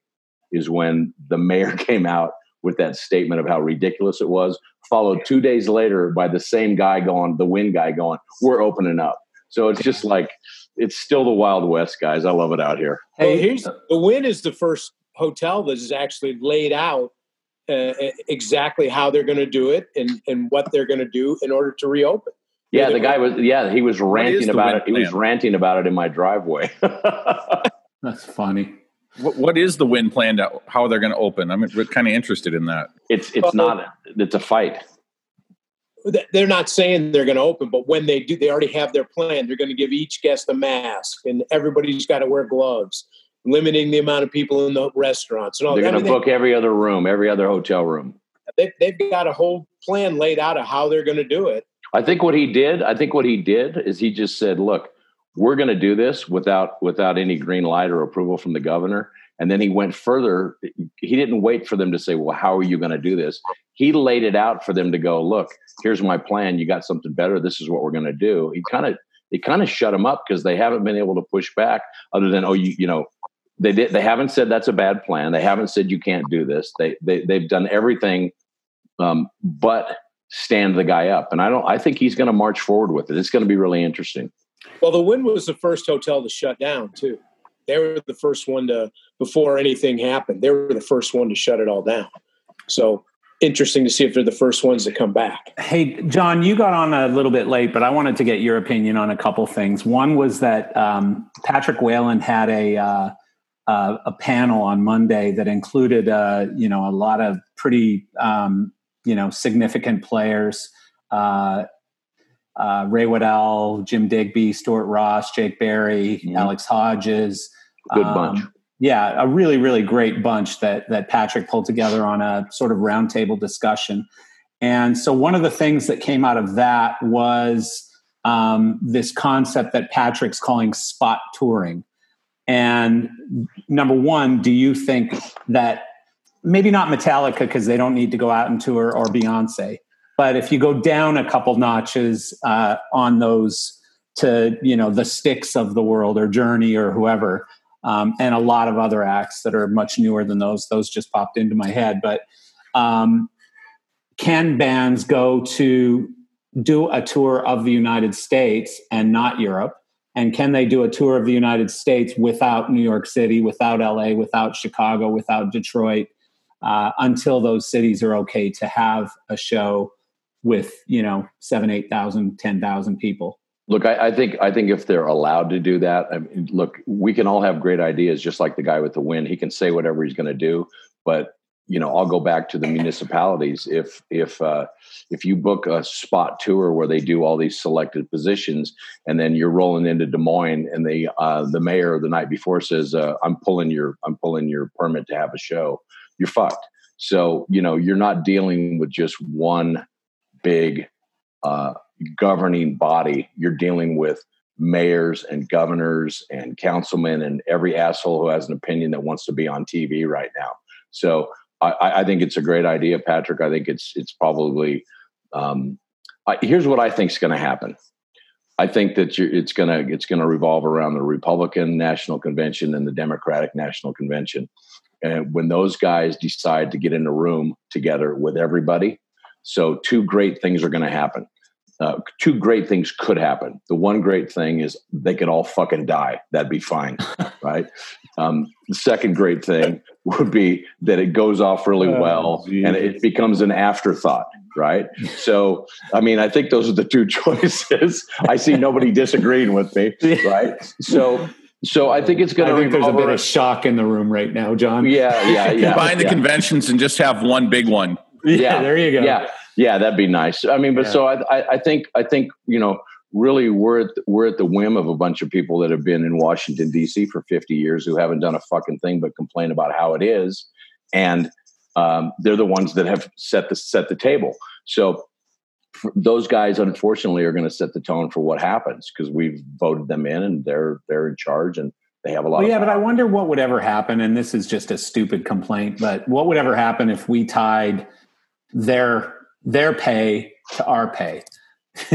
is when the mayor came out with that statement of how ridiculous it was, followed two days later by the same guy going, the Wynn guy going, we're opening up. So it's just like, it's still the Wild West, guys. I love it out here. Hey, here's the Wynn is the first hotel that is actually laid out uh, exactly how they're going to do it and, and what they're going to do in order to reopen. Yeah, the guy was, yeah, he was ranting about win it. He was ranting about it in my driveway. That's funny. What, what is the Wynn plan? To, how they're going to open? I'm kind of interested in that. it's, it's not, it's a fight. They're not saying they're going to open, but when they do, they already have their plan. They're going to give each guest a mask, and everybody's got to wear gloves, limiting the amount of people in the restaurants and all They're going to mean, book every other room, every other hotel room. they, they've got a whole plan laid out of how they're going to do it. I think what he did, I think what he did is he just said, "Look, we're going to do this without without any green light or approval from the governor." And then he went further. He didn't wait for them to say, "Well, how are you going to do this?" He laid it out for them to go, "Look, here's my plan. You got something better. This is what we're going to do." He kind of he kind of shut them up because they haven't been able to push back other than, "Oh, you you know." They did. They haven't said that's a bad plan. They haven't said you can't do this. They they they've done everything, um, but stand the guy up. And I don't. I think he's going to march forward with it. It's going to be really interesting. Well, the Wynn was the first hotel to shut down too. They were the first one to before anything happened. They were the first one to shut it all down. So interesting to see if they're the first ones to come back. Hey, John, you got on a little bit late, but I wanted to get your opinion on a couple things. One was that um, Patrick Whalen had a uh, uh, a panel on Monday that included, uh, you know, a lot of pretty, um, you know, significant players. Uh, uh, Ray Waddell, Jim Digby, Stuart Ross, Jake Berry, Alex Hodges. Good bunch. Yeah, a really, really great bunch that that Patrick pulled together on a sort of roundtable discussion. And so one of the things that came out of that was um, this concept that Patrick's calling spot touring. And number one, do you think that maybe not Metallica because they don't need to go out and tour or Beyonce, but if you go down a couple notches uh, on those to you know the Styx of the world or Journey or whoever, um, and a lot of other acts that are much newer than those, those just popped into my head. But um, can bands go to do a tour of the United States and not Europe? And can they do a tour of the United States without New York City, without LA, without Chicago, without Detroit, uh, until those cities are okay to have a show with, you know, seven, 8,000, 10,000 people? Look, I, I think I think if they're allowed to do that, I mean, look, we can all have great ideas, just like the guy with the Wynn. He can say whatever he's going to do, but you know, I'll go back to the municipalities. If if uh, if you book a spot tour where they do all these selected positions, and then you're rolling into Des Moines, and the uh, the mayor the night before says, uh, "I'm pulling your I'm pulling your permit to have a show," you're fucked. So you know, you're not dealing with just one big uh, governing body. You're dealing with mayors and governors and councilmen and every asshole who has an opinion that wants to be on TV right now. So I, I think it's a great idea, Patrick. I think it's it's probably um, I, here's what I think is going to happen. I think that it's gonna it's gonna revolve around the Republican National Convention and the Democratic National Convention. And when those guys decide to get in a room together with everybody, so two great things are going to happen. Uh, two great things could happen. The one great thing is they could all fucking die. That'd be fine, right? Um, the second great thing would be that it goes off really Oh, well and it becomes an afterthought, right? So, I mean, I think those are the two choices. I see nobody disagreeing with me, right? So, so I think it's going to. I think there's a bit of shock in the room right now, John. Yeah, yeah, yeah. Combine the yeah. conventions and just have one big one. yeah there you go. yeah yeah that'd be nice. I mean but Yeah. so I, I i think i think you know really we're at, we're at the whim of a bunch of people that have been in washington d.c for 50 years who haven't done a fucking thing but complain about how it is. And um, they're the ones that have set the set the table. So those guys unfortunately are going to set the tone for what happens because we've voted them in and they're they're in charge and they have a lot Well, of yeah, but I wonder what would ever happen, and this is just a stupid complaint, but what would ever happen if we tied their their pay to our pay?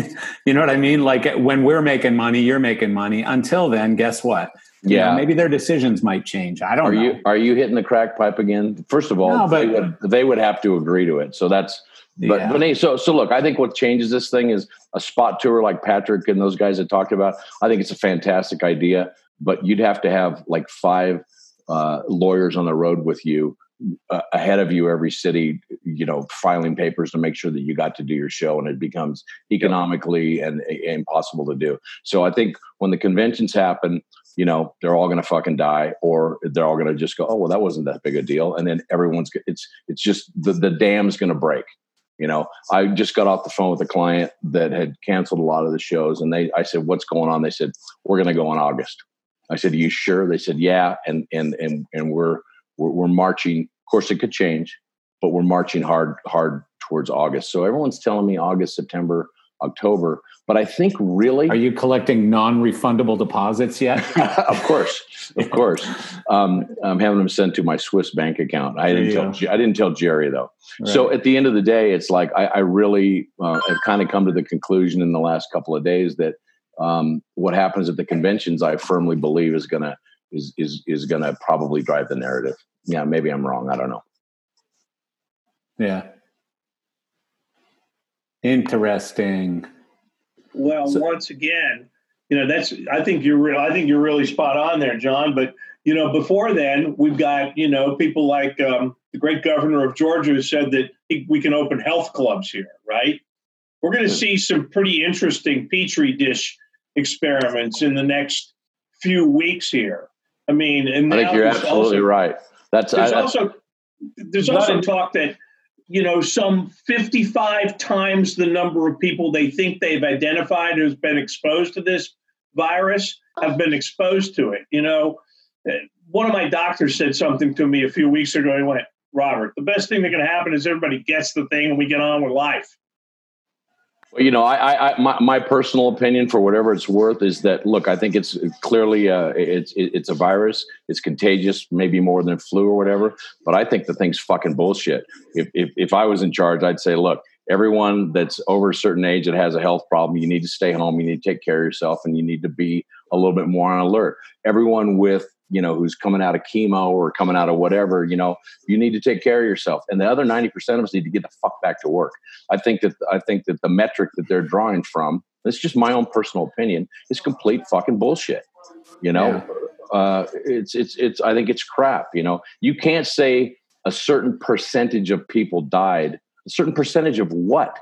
you know what I mean? Like when we're making money, you're making money. Until then, guess what? You know, Yeah. maybe their decisions might change. I don't are know. you are you hitting the crack pipe again? First of all, No, but- they, would, they would have to agree to it. So that's but Yeah. but hey, so so look, I think what changes this thing is a spot tour like Patrick and those guys that talked about. I think it's a fantastic idea, but you'd have to have like five uh, lawyers on the road with you uh, ahead of you every city you know filing papers to make sure that you got to do your show and it becomes economically and, and impossible to do. So i think when the conventions happen you know they're all going to fucking die or they're all going to just go oh well that wasn't that big a deal. And then everyone's it's it's just the, the dam's going to break you know? I just got off the phone with a client that had canceled a lot of the shows and they i said what's going on? They said we're going to go in august. I said are you sure? They said yeah. And and and and we're we're, we're marching of course it could change but we're marching hard hard towards august so everyone's telling me august september october but i think really Are you collecting non-refundable deposits yet? of course, of course. Um, I'm having them sent to my Swiss bank account. I didn't tell. I didn't tell Jerry though. So at the end of the day, it's like I, I really uh, have kind of come to the conclusion in the last couple of days that um, what happens at the conventions, I firmly believe, is gonna is is is gonna probably drive the narrative. Yeah, maybe I'm wrong. I don't know. Yeah. Interesting. Well, once again, you know that's. I think you're. Real, I think you're really spot on there, John. But you know, before then, we've got you know people like um, the great governor of Georgia who said that he, we can open health clubs here, right? We're going to see some pretty interesting petri dish experiments in the next few weeks here. I mean, and I think you're absolutely also- right. That's I, there's that's- also there's also in- talk that you know some 55 times the number of people they think they've identified who's been exposed to this virus have been exposed to it. You know, Uh, one of my doctors said something to me a few weeks ago. He went, "Robert, the best thing that can happen is everybody gets the thing and we get on with life." Well, you know, I, I, my, my personal opinion, for whatever it's worth, is that look, I think it's clearly uh, it's it, it's a virus. It's contagious, maybe more than flu or whatever. But I think the thing's fucking bullshit. If if, if I was in charge, I'd say, look, everyone that's over a certain age that has a health problem, you need to stay home. You need to take care of yourself, and you need to be a little bit more on alert. Everyone with you know who's coming out of chemo or coming out of whatever, you know, you need to take care of yourself. And the other ninety percent of us need to get the fuck back to work. I think that I think that the metric that they're drawing from, it's just my own personal opinion, is complete fucking bullshit. You know, uh, it's it's it's. I think it's crap. You know, you can't say a certain percentage of people died. A certain percentage of what?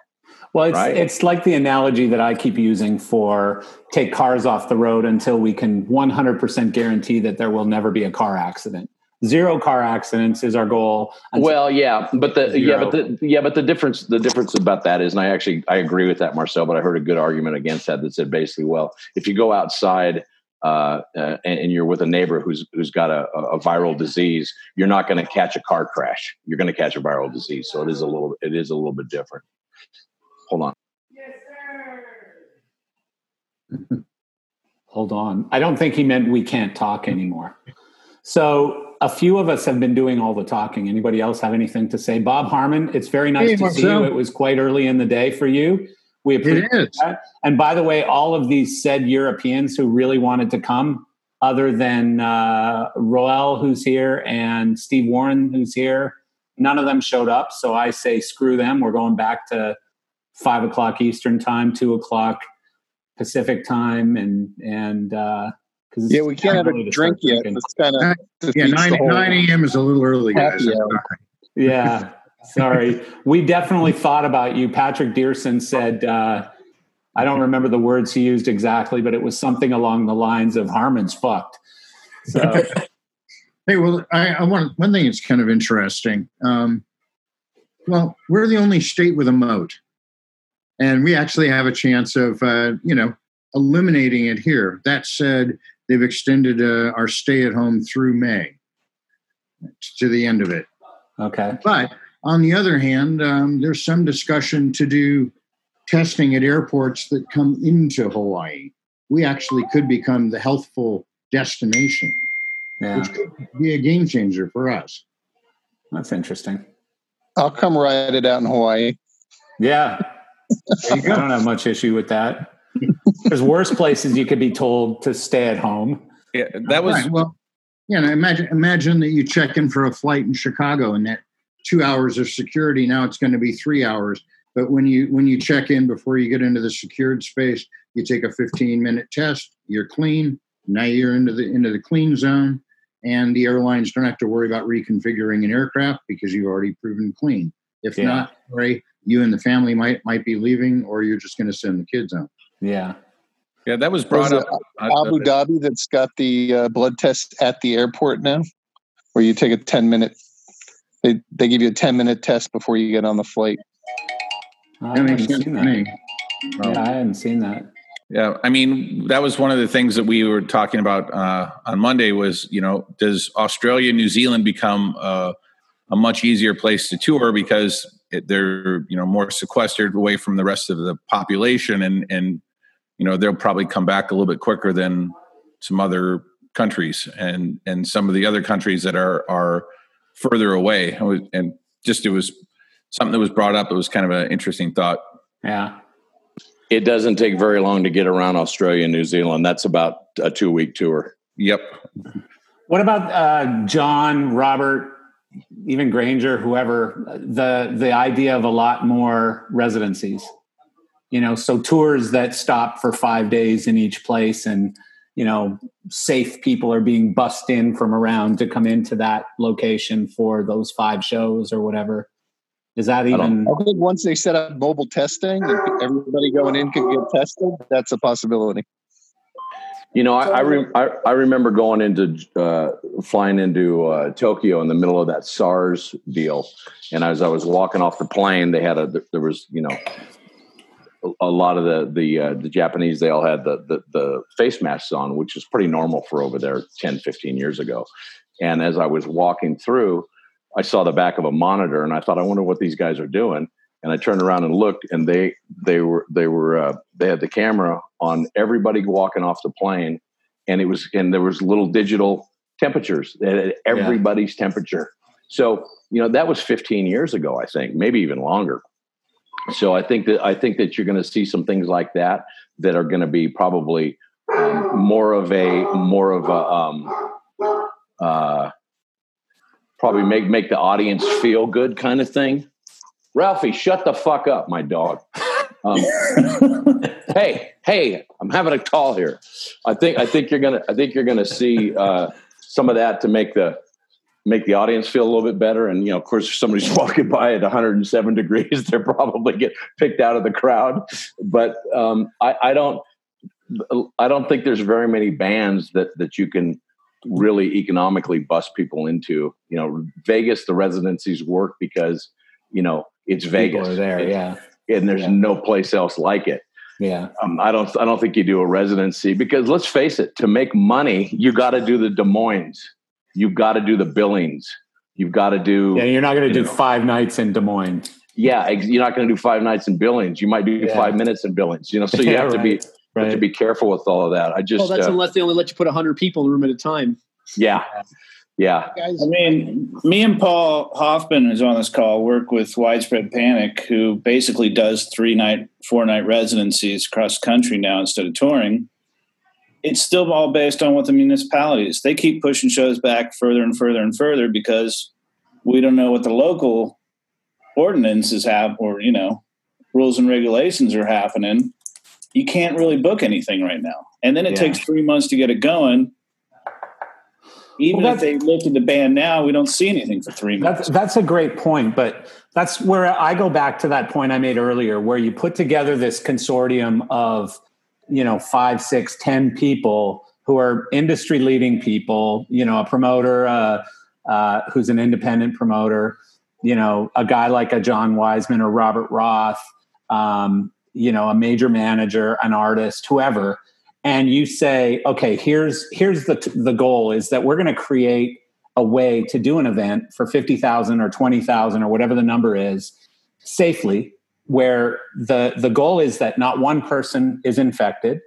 Well, it's Right. it's like the analogy that I keep using for take cars off the road until we can 100% guarantee that there will never be a car accident. Zero car accidents is our goal. Well, yeah, but the yeah, but the yeah, but the difference the difference about that is, and I actually I agree with that, Marcel. But I heard a good argument against that that said basically, well, if you go outside uh, uh, and, and you're with a neighbor who's who's got a, a viral disease, you're not going to catch a car crash. You're going to catch a viral disease. So it is a little it is a little bit different. Hold on. Hold on. I don't think he meant we can't talk anymore. So a few of us have been doing all the talking. Anybody else have anything to say? Bob Harmon, it's very nice Hey, to see Marcel. you. It was quite early in the day for you. We appreciate is. that. And by the way, all of these said Europeans who really wanted to come, other than uh, Roel, who's here, and Steve Warren, who's here, none of them showed up. So I say, screw them. We're going back to five o'clock Eastern time, two o'clock Pacific time, and and uh, because Yeah, we can't have a drink yet. It's kind of Yeah, 9, 9 a.m. is a little early, guys. Yeah, sorry. We definitely thought about you. Patrick Dierson said, uh, I don't remember the words he used exactly, but it was something along the lines of Harmon's fucked. So, Hey, well, I, I want one thing that's kind of interesting. Um, well, we're the only state with a moat, and we actually have a chance of, uh, you know, eliminating it here. That said, they've extended uh, our stay-at-home through May to the end of it. okay. But on the other hand, um, there's some discussion to do testing at airports that come into Hawaii. We actually could become the healthful destination, Yeah, which could be a game changer for us. that's interesting. I'll come ride it out in Hawaii. Yeah. I don't have much issue with that. There's worse places you could be told to stay at home. Yeah, that was Right, well. You know, imagine imagine that you check in for a flight in Chicago and that two hours of security now it's going to be three hours. But when you when you check in before you get into the secured space, you take a 15 minute test. You're clean. Now you're into the into the clean zone, and the airlines don't have to worry about reconfiguring an aircraft because you've already proven clean. If Yeah. not, Ray, you and the family might might be leaving, or you're just going to send the kids home. Yeah. yeah, that was Was brought it up. Abu Dhabi that's got the uh, blood test at the airport now, where you take a 10 minute, they, they give you a 10 minute test before you get on the flight. I That makes haven't sense seen to that. me. Yeah, I hadn't seen that. Yeah, I mean that was one of the things that we were talking about uh, on Monday. Was you know does Australia, New Zealand become uh, a much easier place to tour because it, they're you know more sequestered away from the rest of the population, and and you know they'll probably come back a little bit quicker than some other countries, and and some of the other countries that are are further away. And just it was something that was brought up. It was kind of an interesting thought. Yeah. It doesn't take very long to get around Australia and New Zealand. That's about a two week tour. Yep. What about uh, John, Robert, even Granger, whoever? The the idea of a lot more residencies. You know, so tours that stop for five days in each place, and you know, safe people are being bussed in from around to come into that location for those five shows or whatever. Is that even? I think once they set up mobile testing everybody going in could get tested, that's a possibility. You know, I I, re- I, I remember going into uh, flying into uh, Tokyo in the middle of that SARS deal, and as I was walking off the plane, they had a there was you know a, a lot of the the uh, the Japanese they all had the, the the face masks on, which is pretty normal for over there 10, 15 years ago. And as I was walking through, I saw the back of a monitor, and I thought, I wonder what these guys are doing. And I turned around and looked, and they they were they were uh, they had the camera on everybody walking off the plane, and it was and there was little digital temperatures, They had everybody's temperature. So you know that was 15 years ago, I think, maybe even longer. So I think that I think that you're going to see some things like that that are going to be probably um, more of a more of a um, uh, probably make make the audience feel good kind of thing. Ralphie, shut the fuck up, my dog. Um, hey, hey, I'm having a call here. I think I think you're gonna I think you're gonna see uh, some of that to make the make the audience feel a little bit better. And you know, of course, if somebody's walking by at 107 degrees, they're probably get picked out of the crowd. But um, I, I don't I don't think there's very many bands that that you can really economically bust people into. You know, Vegas, the residencies work because you know it's Vegas. are there, yeah. And there's no place else like it. Yeah. Um, I don't. I don't think you do a residency because let's face it. To make money, you got to do the Des Moines. You've got to do the Billings. You've got to do. Yeah, you're not going to do know, five nights in Des Moines. yeah, ex- you're not going to do five nights in Billings. You might do Yeah. five minutes in Billings. You know, so you Yeah, have to be right, have to be careful with all of that. I just well, that's uh, unless they only let you put 100 people in a room at a time. yeah. Yeah. I mean, me and Paul Hoffman, who's on this call, work with Widespread Panic, who basically does three night, four night residencies across the country now instead of touring. It's still all based on what the municipalities. They keep pushing shows back further and further and further because we don't know what the local ordinances have or, you know, rules and regulations are happening. You can't really book anything right now. And then it Yeah. takes three months to get it going. Even Well, if they lifted the ban now, we don't see anything for three months. That's that's a great point, but that's where I go back to that point I made earlier, where you put together this consortium of you know five, six, ten people who are industry leading people. You know, a promoter uh, uh, who's an independent promoter. You know, a guy like a John Wiseman or Robert Roth. Um, you know, a major manager, an artist, whoever. And you say, okay, here's here's the the goal is that we're going to create a way to do an event for 50,000 or 20,000 or whatever the number is safely where the the goal is that not one person is infected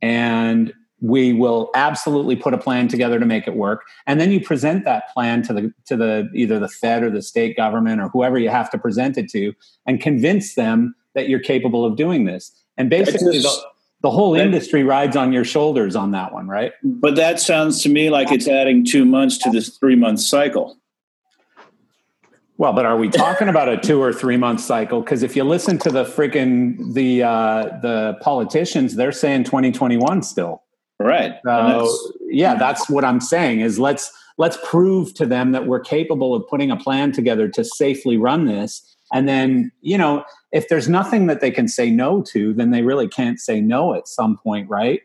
and we will absolutely put a plan together to make it work. And then you present that plan to the to the either the fed or the state government or whoever you have to present it to and convince them that you're capable of doing this. And basically just- the whole industry rides on your shoulders on that one right But that sounds to me like it's adding two months to this three month cycle. Well, but are we talking about a two or three month cycle? Because if you listen to the freaking the uh, the politicians, they're saying 2021 still. Right. So that's- yeah, that's what I'm saying. Is let's let's prove to them that we're capable of putting a plan together to safely run this. And then you know, if there's nothing that they can say no to, then they really can't say no at some point, right?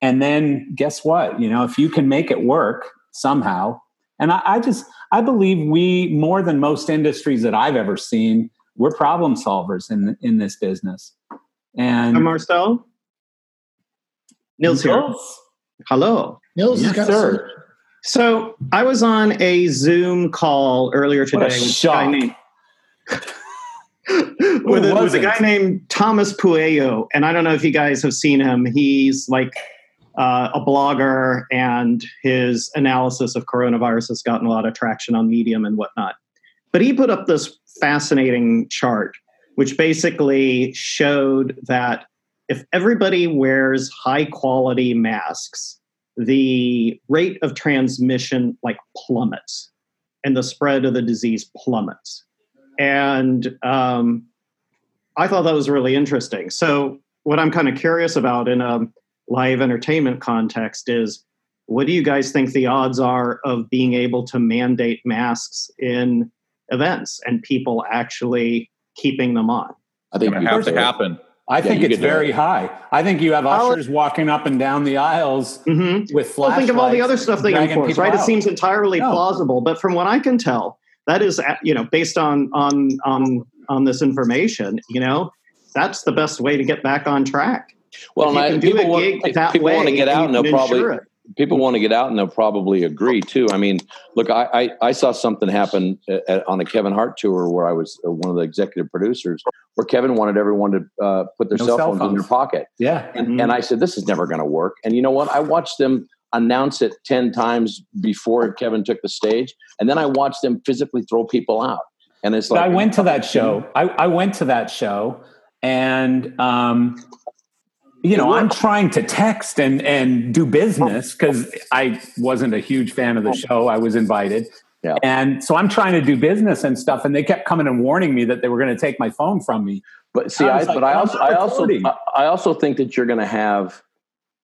And then guess what? You know, if you can make it work somehow, and I, I just I believe we more than most industries that I've ever seen, we're problem solvers in in this business. And I'm Marcel. Nils here. Hello. Nils has got a So I was on a Zoom call earlier today What a with, a shock. with, a, was with a guy named Tomas Pueyo. And I don't know if you guys have seen him. He's like uh, a blogger, and his analysis of coronavirus has gotten a lot of traction on Medium and whatnot. But he put up this fascinating chart, which basically showed that if everybody wears high quality masks, the rate of transmission like plummets and the spread of the disease plummets. And um, I thought that was really interesting. So, what I'm kind of curious about in a live entertainment context is what do you guys think the odds are of being able to mandate masks in events and people actually keeping them on? I think Gonna have to happen. I Yeah, think it's very it. high. I think you have I'll- ushers walking up and down the aisles with Mm-hmm. Well, flashlights. think of all the other stuff they enforce, people right? It seems entirely No. plausible, but from what I can tell, that is, uh, you know, based on on on on this information, you know, that's the best way to get back on track. Well, If you and I, can do people a want, gig that people want to get out, and they'll probably it. people want to get out, and they'll probably agree too. I mean, look, I I, I saw something happen at, at- on a Kevin Hart tour where I was uh, one of the executive producers, where Kevin wanted everyone to uh, put their No cell cell phones in their pocket, Yeah. and, and I said, "This is never going to work." And you know what? I watched them announce it ten times before Kevin took the stage, and then I watched them physically throw people out. And it's like I went to that show. I, I went to that show, and um, you know, I'm trying to text and and do business because I wasn't a huge fan of the show. I was invited, Yeah. and so I'm trying to do business and stuff. And they kept coming and warning me that they were going to take my phone from me. But see, I I, like, but I also, I also. I I also think that you're going to have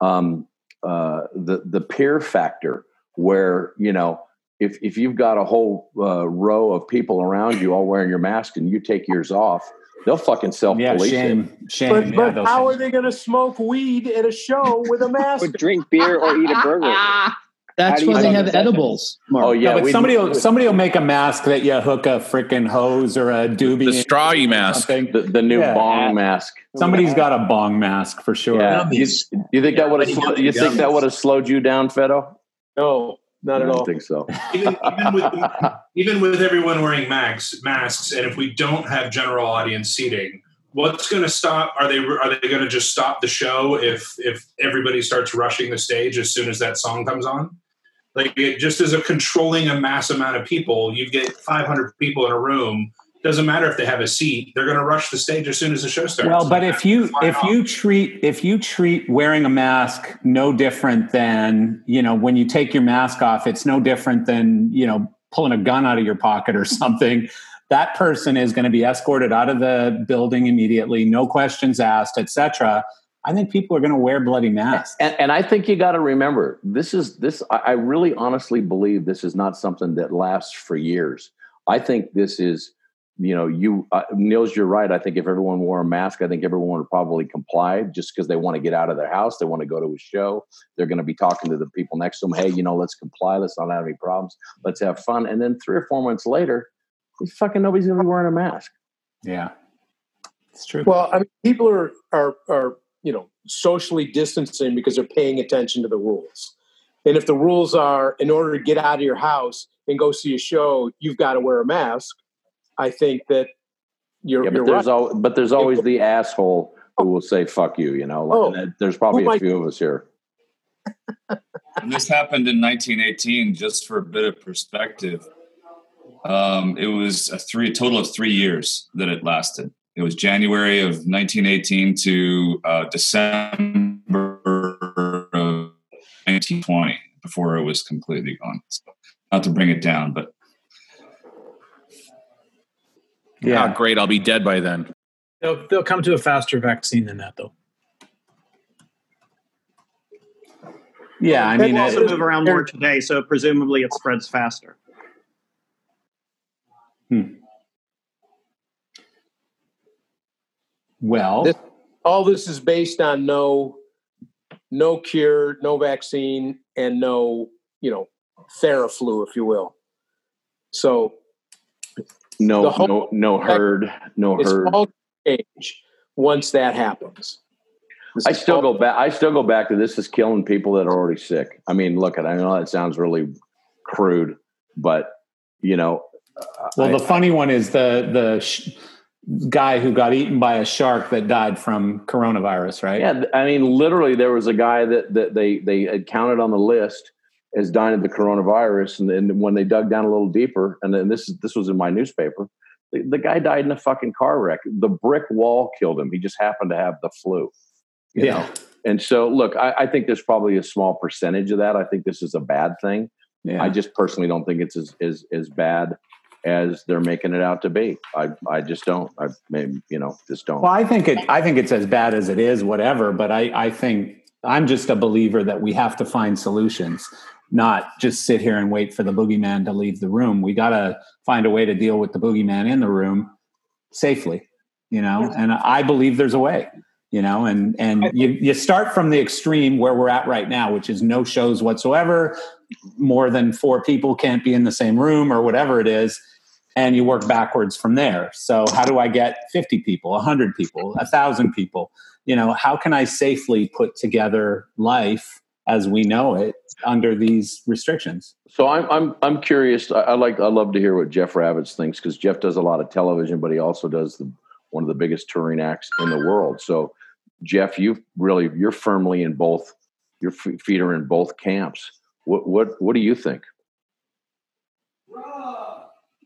um, uh, the the peer factor, where you know, if if you've got a whole uh, row of people around you all wearing your mask and you take yours off, they'll fucking self Yeah, police shame, it. shame. But, yeah, but those how things. are they going to smoke weed at a show with a mask? Or drink beer or eat a burger. That's How why they have edibles. Mark. Oh yeah, no, but somebody will somebody will make a mask that you hook a freaking hose or a doobie. The strawy mask. something. the, the new Yeah. bong mask. Somebody's got a bong mask for sure. Yeah, you, you think that would have Yeah, slo- you think that would have slowed you down, Fedo? No, not I at don't all. think so. even, even with even with everyone wearing masks, masks, and if we don't have general audience seating, what's going to stop? Are they are they going to just stop the show if if everybody starts rushing the stage as soon as that song comes on? Like it, just as a controlling a mass amount of people, you get 500 people in a room. Doesn't matter if they have a seat; they're going to rush the stage as soon as the show starts. Well, but if you if you treat if you treat wearing a mask no different than you know when you take your mask off, it's no different than you know pulling a gun out of your pocket or something. That person is going to be escorted out of the building immediately, no questions asked, etc. I think people are going to wear bloody masks. And, and I think you got to remember this is this. I I really honestly believe this is not something that lasts for years. I think this is, you know, you uh, Niels, you're right. I think if everyone wore a mask, I think everyone would probably comply just because they want to get out of their house, they want to go to a show. They're going to be talking to the people next to them. Hey, you know, let's comply. Let's not have any problems. Let's have fun. And then three or four months later, fucking nobody's going to be wearing a mask. Yeah, it's true. Well, I mean, people are are are you know socially distancing because they're paying attention to the rules. And if the rules are in order to get out of your house and go see a show, you've got to wear a mask. I think that you're, Yeah, you're but there's right. al- but there's always the asshole who will say "fuck you." You know, like, Oh, there's probably who a might- few of us here. And this happened in 1918. Just for a bit of perspective, um, it was a three a total of three years that it lasted. It was January of 1918 to uh, December of 1920 before it was completely gone. So, not to bring it down, but Yeah, great. I'll be dead by then. They'll, they'll come to a faster vaccine than that, though. Yeah, I People mean, also it- move around more today, so presumably it spreads faster. Hmm. well, This, all this is based on no no cure, no vaccine, and no you know Theraflu, if you will. So No, no, no herd, no herd. all change once that happens. I still go back. I still go back to this is killing people that are already sick. I mean, look at. I know that sounds really crude, but you know, well, I- the funny one is the the sh- guy who got eaten by a shark that died from coronavirus, right? Yeah, I mean, literally, there was a guy that, that they they had counted on the list as dying of the coronavirus, and then when they dug down a little deeper, and then this is this was in my newspaper, the, the guy died in a fucking car wreck. The brick wall killed him. He just happened to have the flu. you Yeah. know? And so, look, I, I think there's probably a small percentage of that. I think this is a bad thing. Yeah. I just personally don't think it's as, as as bad as they're making it out to be. I I just don't. I maybe you know just don't. Well, I think it. I think it's as bad as it is, whatever. But I, I think I'm just a believer that we have to find solutions, not just sit here and wait for the boogeyman to leave the room. We got to find a way to deal with the boogeyman in the room safely, you know. And I believe there's a way, you know. And and you you start from the extreme where we're at right now, which is no shows whatsoever. More than four people can't be in the same room, or whatever it is and you work backwards from there. So how do I get 50 people, 100 people, 1,000 people? You know, how can I safely put together life as we know it under these restrictions? So I'm I'm I'm curious. I, I like I love to hear what Jeff Ravitz thinks because Jeff does a lot of television, but he also does the, one of the biggest touring acts in the world. So Jeff, you really you're firmly in both. Your feet are in both camps. What what what do you think?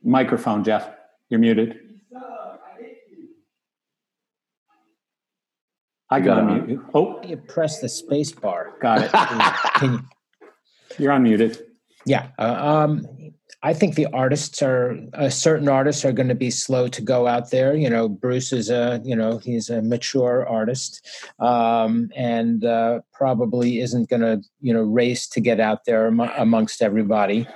Microphone, Jeff. You're muted. I got got unmute you. Oh, You press the space bar. got it. Can you, You're unmuted. yeah. Uh, um, I think the artists are uh, certain artists are going to be slow to go out there. You know, Bruce is a you know he's a mature artist, um, and uh, probably isn't going to you know race to get out there am- amongst everybody.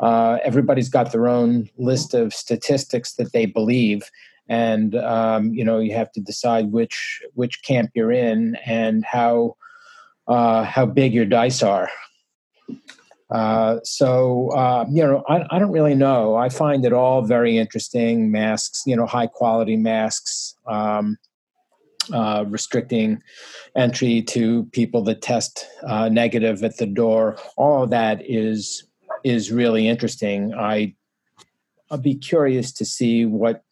Uh, everybody's got their own list of statistics that they believe, and um, you know you have to decide which which camp you're in and how uh, how big your dice are. Uh, so uh, you know, I, I don't really know. I find it all very interesting. Masks, you know, high quality masks, um, uh, restricting entry to people that test uh, negative at the door. All of that is is really interesting. I I'll be curious to see what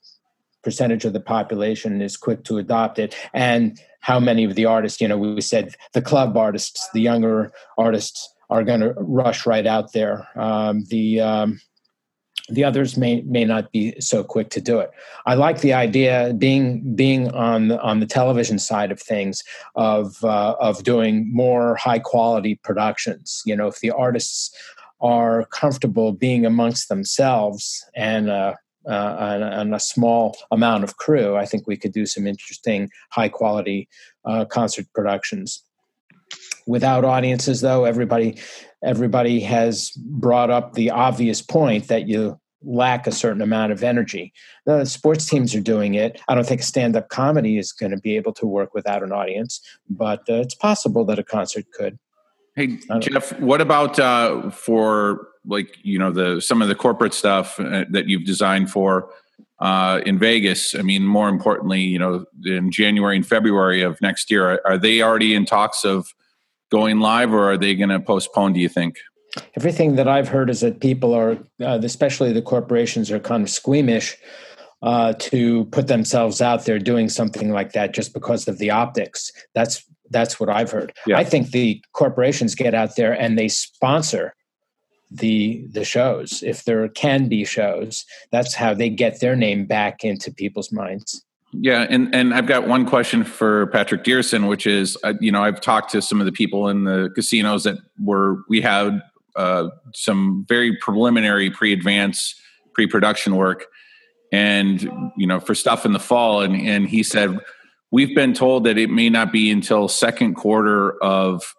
percentage of the population is quick to adopt it and how many of the artists you know we said the club artists the younger artists are going to rush right out there. Um, the um, the others may may not be so quick to do it. I like the idea being being on the, on the television side of things of uh, of doing more high quality productions. You know, if the artists are comfortable being amongst themselves and uh, uh, and, and, a small amount of crew, I think we could do some interesting high quality uh, concert productions. Without audiences, though, everybody everybody has brought up the obvious point that you lack a certain amount of energy. The sports teams are doing it. I don't think stand up comedy is going to be able to work without an audience, but uh, it's possible that a concert could. Hey Jeff, what about uh, for like you know the some of the corporate stuff uh, that you've designed for uh, in Vegas? I mean, more importantly, you know, in January and February of next year, are, are they already in talks of going live, or are they going to postpone? Do you think? Everything that I've heard is that people are, uh, especially the corporations, are kind of squeamish uh, to put themselves out there doing something like that just because of the optics. That's that's what I've heard. Yeah. I think the corporations get out there and they sponsor the the shows. If there can be shows that's how they get their name back into people's minds. Yeah and and i've got one question for patrick Dierson which is uh, you know i've talked to some of the people in the casinos that were we had uh, some very preliminary pre-advance pre-production work. And you know for stuff in the fall and and he said we've been told that it may not be until second quarter of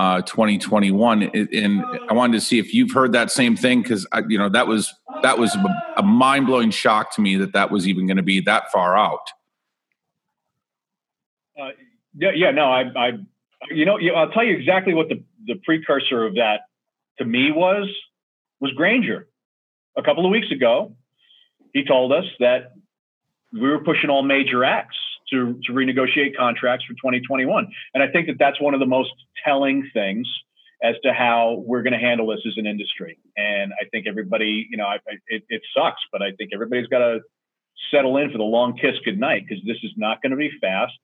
uh, 2021 and i wanted to see if you've heard that same thing because you know that was that was a mind-blowing shock to me that that was even going to be that far out. Uh, yeah yeah no i i you know i'll tell you exactly what the the precursor of that to me was was granger. A couple of weeks ago he told us that we were pushing all major acts to, to renegotiate contracts for 2021. And I think that that's one of the most telling things as to how we're going to handle this as an industry. And I think everybody, you know, I, it, it sucks, but I think everybody's got to settle in for the long kiss goodnight because this is not going to be fast.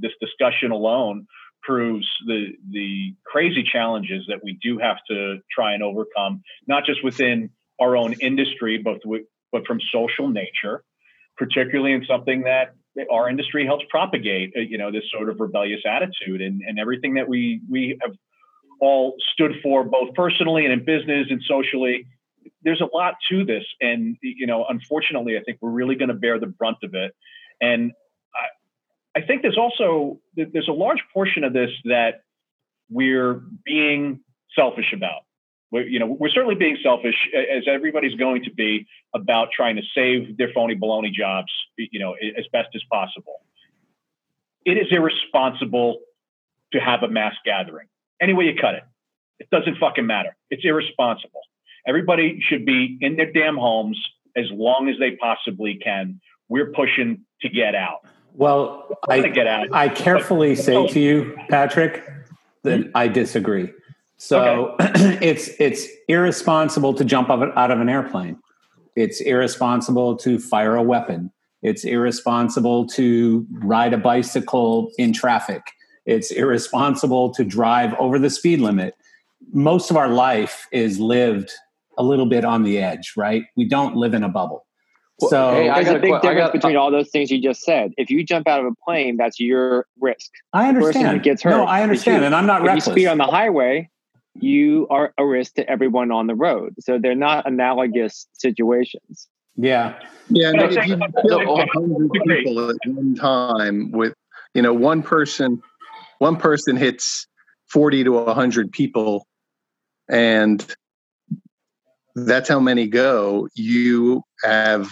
This discussion alone proves the the crazy challenges that we do have to try and overcome, not just within our own industry, but but from social nature, particularly in something that our industry helps propagate, uh, you know, this sort of rebellious attitude and, and everything that we we have all stood for, both personally and in business and socially. There's a lot to this, and you know, unfortunately, I think we're really going to bear the brunt of it. And I, I think there's also there's a large portion of this that we're being selfish about. We're, you know, we're certainly being selfish, as everybody's going to be, about trying to save their phony baloney jobs, you know, as best as possible. It is irresponsible to have a mass gathering. Any way you cut it, it doesn't fucking matter. It's irresponsible. Everybody should be in their damn homes as long as they possibly can. We're pushing to get out. Well, I get out. I carefully but, say to you, Patrick, that mm-hmm. I disagree. So okay. it's it's irresponsible to jump out of an airplane. It's irresponsible to fire a weapon. It's irresponsible to ride a bicycle in traffic. It's irresponsible to drive over the speed limit. Most of our life is lived a little bit on the edge, right? We don't live in a bubble. so hey, there's a big qu- difference got, between all those things you just said. If you jump out of a plane, that's your risk. I understand. gets hurt. No, I understand, you, and I'm not if reckless. You speed on the highway you are a risk to everyone on the road. So they're not analogous situations. Yeah. Yeah. And if you kill 100 people at one time with, you know, one person, one person hits 40 to 100 people and that's how many go, you have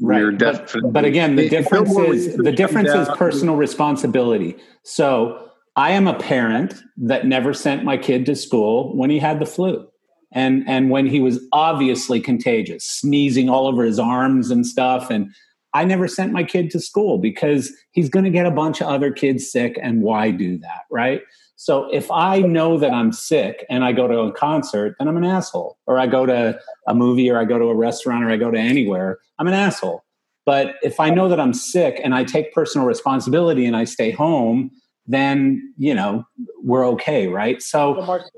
right. But, but, again, the difference is the difference is personal responsibility. So I am a parent that never sent my kid to school when he had the flu. And and when he was obviously contagious, sneezing all over his arms and stuff and I never sent my kid to school because he's going to get a bunch of other kids sick and why do that, right? So if I know that I'm sick and I go to a concert, then I'm an asshole. Or I go to a movie or I go to a restaurant or I go to anywhere, I'm an asshole. But if I know that I'm sick and I take personal responsibility and I stay home, then you know we're okay, right? So, Marcel,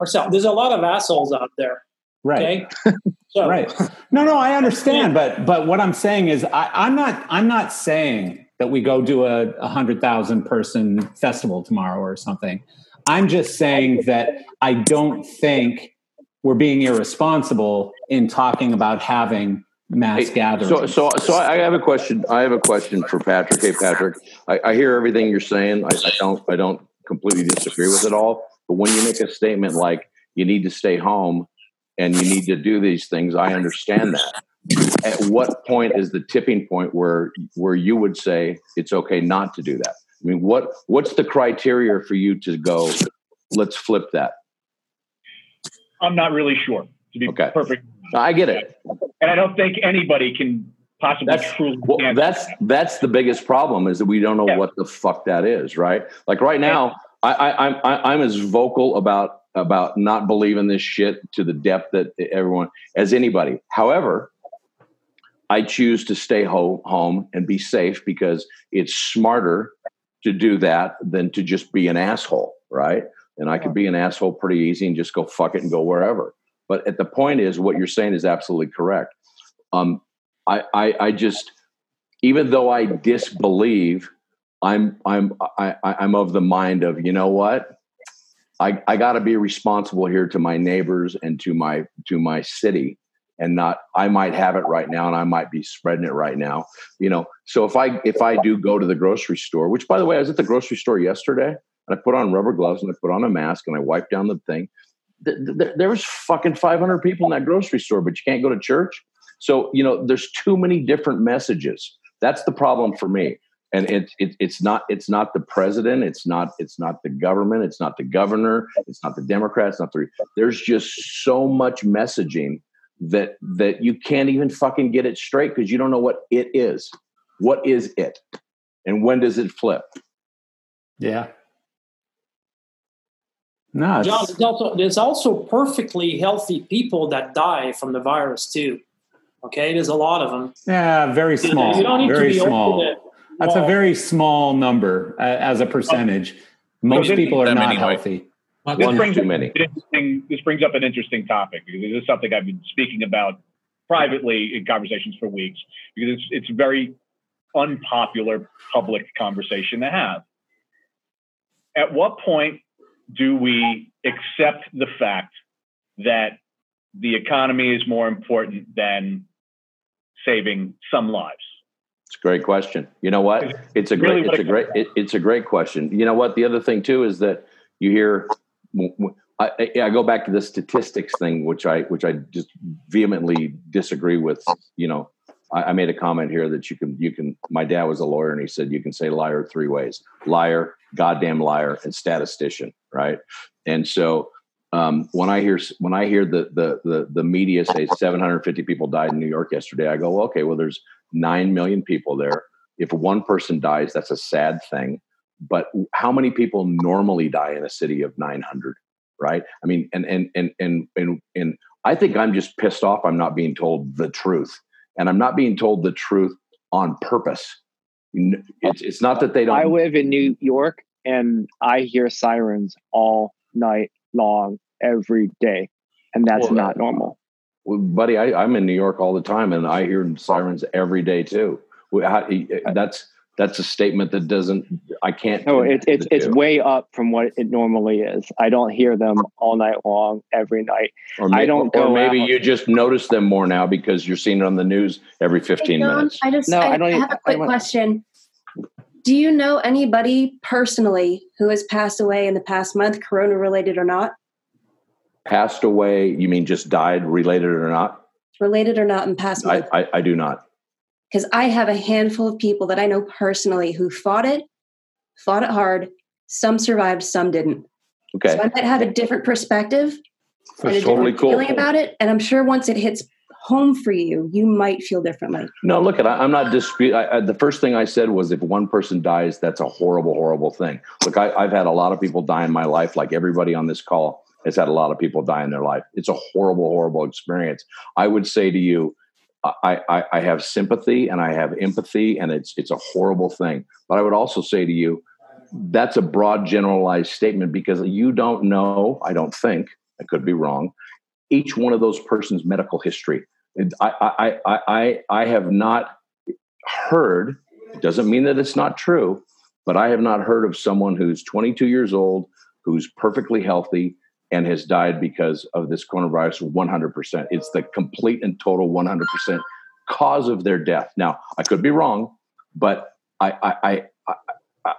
Marcel, there's a lot of assholes out there. right. Okay. So, right no no i understand but but what i'm saying is I, i'm not i'm not saying that we go do a, a hundred thousand person festival tomorrow or something i'm just saying that i don't think we're being irresponsible in talking about having mass gatherings So, so, so I have a question. I have a question for Patrick. Hey, Patrick, I, I hear everything you're saying. I, I don't, I don't completely disagree with it all. But when you make a statement like you need to stay home and you need to do these things, I understand that. At what point is the tipping point where where you would say it's okay not to do that? I mean, what what's the criteria for you to go? Let's flip that. I'm not really sure, to be perfect. I get it. And I don't think anybody can possibly That's truly well, that's that's the biggest problem is that we don't know what the fuck that is, right? Like right now, I, I, I'm I, I'm as vocal about about not believing this shit to the depth that everyone as anybody. However, I choose to stay ho- home and be safe because it's smarter to do that than to just be an asshole, right? And I could be an asshole pretty easy and just go fuck it and go wherever. But at the point is, what you're saying is absolutely correct. Um, I, I, I just, even though I disbelieve, I'm, I'm, I, I'm of the mind of, you know what? I, I got to be responsible here to my neighbors and to my, to my city and not i might have it right now and i might be spreading it right now you know so if i if i do go to the grocery store which by the way i was at the grocery store yesterday and i put on rubber gloves and i put on a mask and i wiped down the thing th- th- there was fucking 500 people in that grocery store but you can't go to church. So you know there's too many different messages. That's the problem for me. And it, it, it's not it's not the president. It's not it's not the government. It's not the governor. It's not the democrats. Not the there's just so much messaging that that you can't even fucking get it straight because you don't know what it is. What is it? And when does it flip? Yeah no John, there's also, there's also perfectly healthy people that die from the virus too. Okay, there's a lot of them. yeah very You small don't need to very be small open that's a very small number uh, as a percentage most this- people are not many, right? healthy this brings up an interesting- This brings up an interesting topic because this is something I've been speaking about privately in conversations for weeks because it's it's a very unpopular public conversation to have. At what point do we accept the fact that the economy is more important than saving some lives? It's a great question. You know what? It's a great. It's a great. It, it's a great question. You know what? The other thing too is that you hear. I, I I go back to the statistics thing, which I which I just vehemently disagree with. You know, I, I made a comment here that you can you can. My dad was a lawyer, and he said you can say liar three ways: liar, goddamn liar, and statistician. Right? And so um, when I hear when I hear the the the, the media say 750 people died in New York yesterday, I go, okay, well, there's nine million people there. If one person dies, that's a sad thing. But how many people normally die in a city of 900? Right? I mean, and and and and and and I think I'm just pissed off. I'm not being told the truth, and I'm not being told the truth on purpose. It's it's not that they don't. I live in New York and I hear sirens all night long every day, and that's Well, not normal. Well, buddy, I, I'm in New York all the time, and I hear sirens every day too. How- That's that's a statement that doesn't. I can't. No, it, connect it's it's way up from what it normally is. I don't hear them all night long every night. Or, may, I don't or go maybe out. you just notice them more now because you're seeing it on the news every 15 John, minutes. I just No, I, I don't I even- have a I quick don't- question. Do you know anybody personally who has passed away in the past month, corona related or not? Passed away, you mean just died, related or not? Related or not in past month? I, I, I do not. Because I have a handful of people that I know personally who fought it, fought it hard. Some survived, some didn't. Okay. So I might have a different perspective and a totally cool. feeling about it. And I'm sure once it hits home for you, you might feel differently. No, look, at I'm not dispute. I, I, the first thing I said was, if one person dies, that's a horrible, horrible thing. Look, I, I've had a lot of people die in my life. Like everybody on this call has had a lot of people die in their life. It's a horrible, horrible experience. I would say to you, I, I, I have sympathy and I have empathy, and it's it's a horrible thing. But I would also say to you, that's a broad generalized statement because you don't know, I don't think, I could be wrong, each one of those persons' medical history. I, I, I, I, I have not heard, it doesn't mean that it's not true, but I have not heard of someone who's 22 years old, who's perfectly healthy, and has died because of this coronavirus 100%. It's the complete and total 100% cause of their death. Now, I could be wrong, but I, I, I,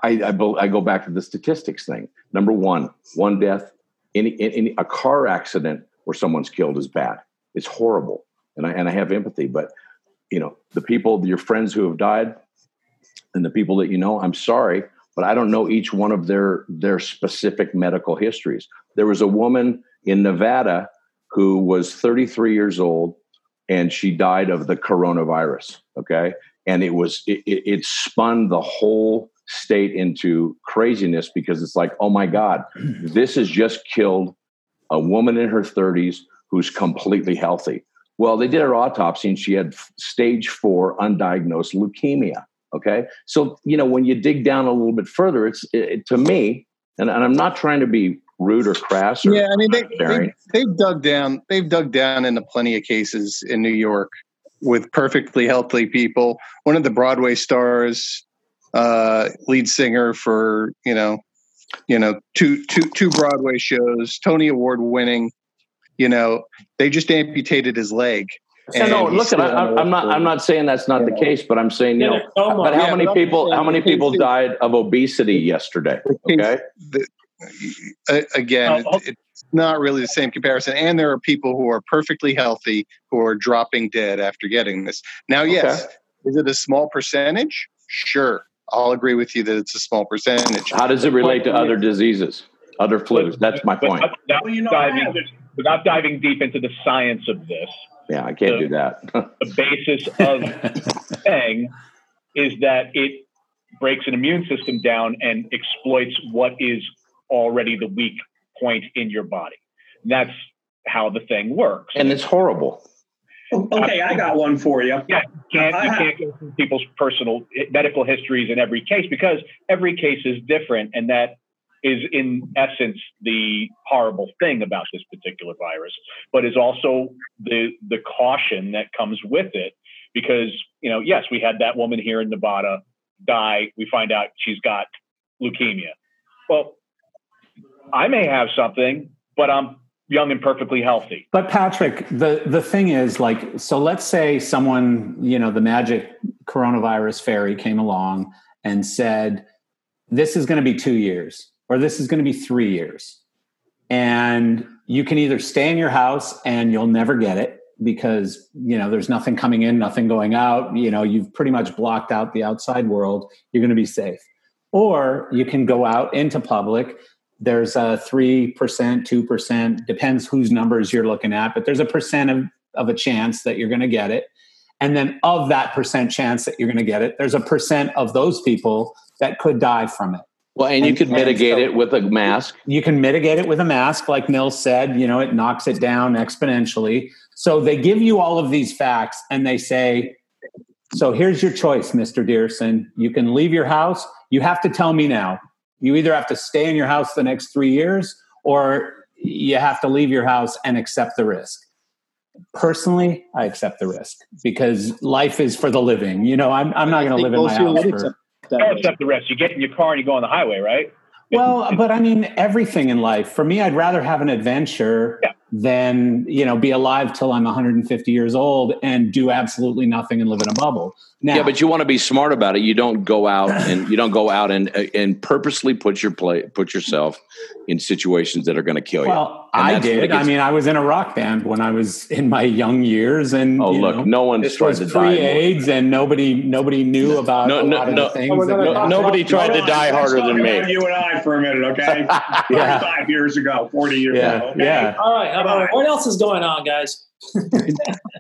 I, I, go back to the statistics thing. Number one, one death, any, any a car accident where someone's killed is bad. It's horrible, and I and I have empathy. But you know, the people, your friends who have died, and the people that you know, I'm sorry, but I don't know each one of their their specific medical histories. There was a woman in Nevada who was 33 years old, and she died of the coronavirus. Okay, and it was it, it spun the whole state into craziness because it's like, oh my God, this has just killed a woman in her 30s who's completely healthy. Well, they did her autopsy and she had stage four undiagnosed leukemia. Okay. So, you know, when you dig down a little bit further, it's it, to me, and, and, I'm not trying to be rude or crass. Or yeah. I mean, they, they, they've dug down, they've dug down into plenty of cases in New York with perfectly healthy people. One of the Broadway stars, uh, lead singer for you know, you know, two two two Broadway shows, Tony Award winning. You know, they just amputated his leg. Yeah, no, look, I, am not. I'm not saying that's not yeah. the case, but I'm saying you know. But how yeah, many people? How many people died of obesity yesterday? Okay. The, again, oh, it, it's not really the same comparison. And there are people who are perfectly healthy who are dropping dead after getting this. Now, yes, okay. is it a small percentage? Sure. I'll agree with you that it's a small percentage. How does it relate to other diseases, other flus? That's my point. Without, diving, without diving deep into the science of this. Yeah, I can't the, do that. the basis of saying is that it breaks an immune system down and exploits what is already the weak point in your body. And that's how the thing works. And it's horrible. Oh, okay, I got one for you. Yeah, you can't, you can't go through people's personal medical histories in every case because every case is different, and that is in essence the horrible thing about this particular virus, but is also the the caution that comes with it. Because you know, yes, we had that woman here in Nevada die. We find out she's got leukemia. Well, I may have something, but I'm young and perfectly healthy. But Patrick, the the thing is like so let's say someone, you know, the magic coronavirus fairy came along and said this is going to be 2 years or this is going to be 3 years. And you can either stay in your house and you'll never get it because, you know, there's nothing coming in, nothing going out, you know, you've pretty much blocked out the outside world, you're going to be safe. Or you can go out into public there's a 3%, 2%, depends whose numbers you're looking at, but there's a percent of, of a chance that you're going to get it. And then of that percent chance that you're going to get it, there's a percent of those people that could die from it. Well, and, and you could mitigate so it with a mask. You can mitigate it with a mask, like Nils said, you know, it knocks it down exponentially. So they give you all of these facts and they say, so here's your choice, Mr. Dierson. You can leave your house. You have to tell me now you either have to stay in your house the next three years or you have to leave your house and accept the risk. Personally, I accept the risk because life is for the living. You know, I'm, I'm not going to live in my house. For, don't accept the rest. You get in your car and you go on the highway, right? Well, but I mean, everything in life. For me, I'd rather have an adventure yeah than you know be alive till I'm 150 years old and do absolutely nothing and live in a bubble. Now, yeah, but you want to be smart about it. You don't go out and you don't go out and and purposely put your play put yourself in situations that are going to kill you. Well, I did. I mean, I was in a rock band when I was in my young years, and oh look, know, no one tried to die. AIDS, and nobody nobody knew about no, no, no, things. No, nobody tried to die harder than me. You and I for a minute, okay? yeah. Five years ago, forty years yeah. ago. Okay? Yeah. All right. All right. What else is going on, guys?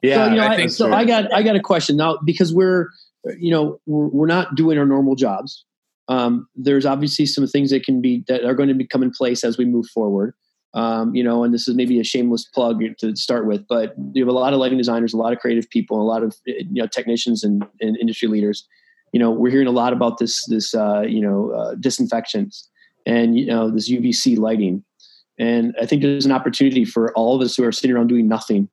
yeah, so, you know, I, I so I got I got a question now because we're you know we're, we're not doing our normal jobs. Um, there's obviously some things that can be that are going to become in place as we move forward. Um, you know, and this is maybe a shameless plug to start with, but you have a lot of lighting designers, a lot of creative people, a lot of you know technicians and, and industry leaders. you know, we're hearing a lot about this this uh, you know uh, disinfectants and you know this UVC lighting, and I think there's an opportunity for all of us who are sitting around doing nothing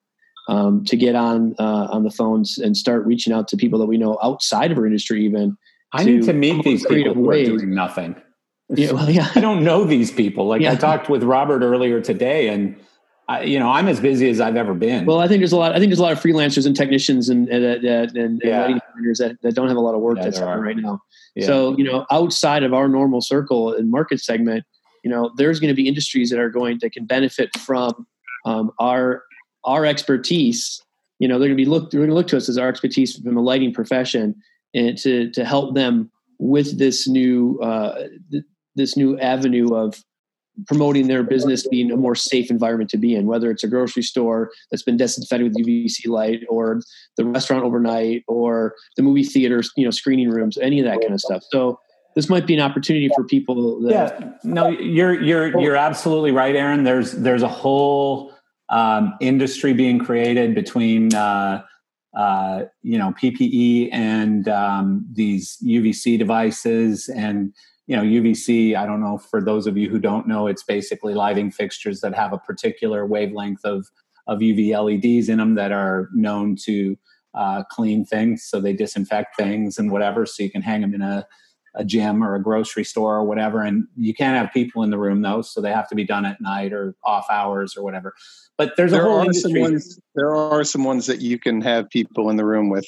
um, to get on uh, on the phones and start reaching out to people that we know outside of our industry even. I need to meet these people who are doing nothing. Yeah, well, yeah. I don't know these people. Like yeah. I talked with Robert earlier today, and I, you know I'm as busy as I've ever been. Well, I think there's a lot. I think there's a lot of freelancers and technicians and and, and, and yeah. that, that don't have a lot of work yeah, that's happening right now. Yeah. So you know, outside of our normal circle and market segment, you know, there's going to be industries that are going that can benefit from um, our our expertise. You know, they're going to be look they're going to look to us as our expertise from the lighting profession and to to help them with this new uh, th- this new avenue of promoting their business being a more safe environment to be in, whether it's a grocery store that's been disinfected with UVC light, or the restaurant overnight, or the movie theaters, you know, screening rooms, any of that kind of stuff. So this might be an opportunity for people. That, yeah, no, you're you're you're absolutely right, Aaron. There's there's a whole um, industry being created between. Uh, uh, you know PPE and um, these UVC devices and you know UVC. I don't know for those of you who don't know, it's basically lighting fixtures that have a particular wavelength of of UV LEDs in them that are known to uh, clean things, so they disinfect things and whatever. So you can hang them in a a gym or a grocery store or whatever. And you can't have people in the room though, so they have to be done at night or off hours or whatever. But there's there a whole are industry. Some ones, there are some ones that you can have people in the room with.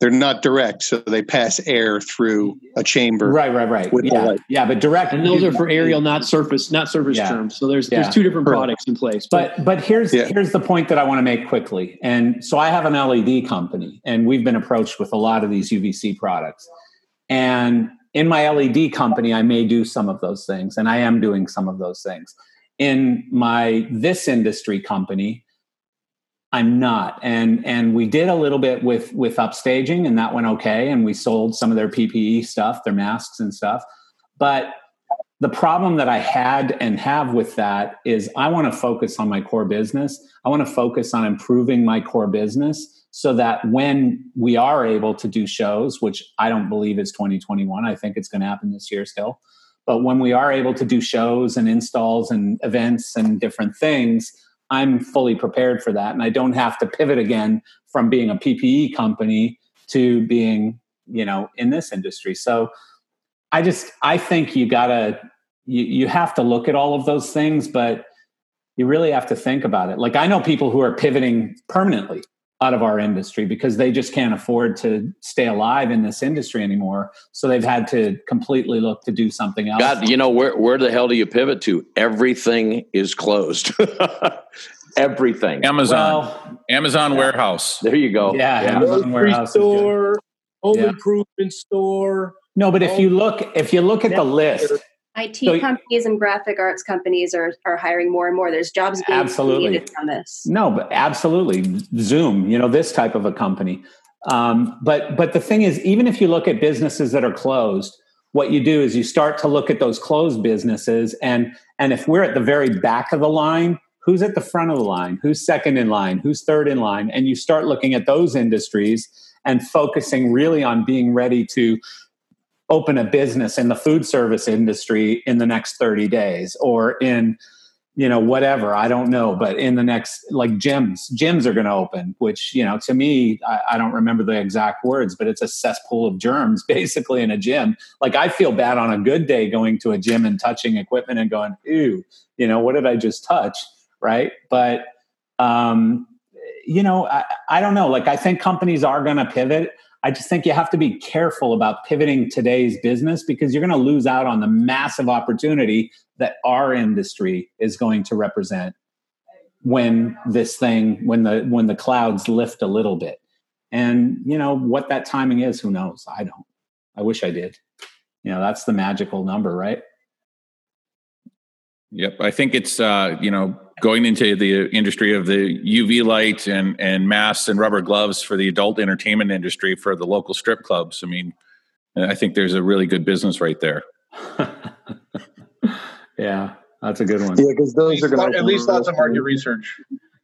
They're not direct, so they pass air through a chamber. Right, right, right. Yeah, yeah, but direct. And those are for aerial, not surface, not surface yeah. terms. So there's yeah. there's two different products in place. But but, but here's yeah. here's the point that I want to make quickly. And so I have an LED company, and we've been approached with a lot of these UVC products. And in my LED company, I may do some of those things, and I am doing some of those things. In my this industry company, I'm not. And and we did a little bit with with upstaging, and that went okay. And we sold some of their PPE stuff, their masks and stuff. But the problem that I had and have with that is I want to focus on my core business. I want to focus on improving my core business so that when we are able to do shows, which I don't believe is 2021, I think it's going to happen this year still. But when we are able to do shows and installs and events and different things, I'm fully prepared for that. And I don't have to pivot again from being a PPE company to being, you know, in this industry. So I just, I think you gotta, you, you have to look at all of those things, but you really have to think about it. Like I know people who are pivoting permanently out of our industry because they just can't afford to stay alive in this industry anymore. So they've had to completely look to do something else. God, you know where where the hell do you pivot to? Everything is closed. Everything. Amazon. Well, Amazon yeah. warehouse. There you go. Yeah, yeah. Amazon warehouse store, home yeah. improvement store. No, but if you look if you look at the list IT so, companies and graphic arts companies are, are hiring more and more. There's jobs being absolutely. created from this. No, but absolutely. Zoom, you know, this type of a company. Um, but but the thing is, even if you look at businesses that are closed, what you do is you start to look at those closed businesses, and and if we're at the very back of the line, who's at the front of the line, who's second in line, who's third in line, and you start looking at those industries and focusing really on being ready to open a business in the food service industry in the next 30 days or in you know whatever i don't know but in the next like gyms gyms are going to open which you know to me I, I, don't remember the exact words but it's a cesspool of germs basically in a gym. Like i feel bad on a good day going to a gym and touching equipment and going ooh you know what did i just touch? Right? But um you know i, I don't know. Like i think companies are going to pivot I just think you have to be careful about pivoting today's business because you're going to lose out on the massive opportunity that our industry is going to represent when this thing when the when the clouds lift a little bit. And you know what that timing is, who knows? I don't. I wish I did. You know, that's the magical number, right? Yep, I think it's uh, you know going into the industry of the UV light and and masks and rubber gloves for the adult entertainment industry for the local strip clubs. I mean, I think there's a really good business right there. yeah, that's a good one. Yeah, because those are going to at least lots of market research.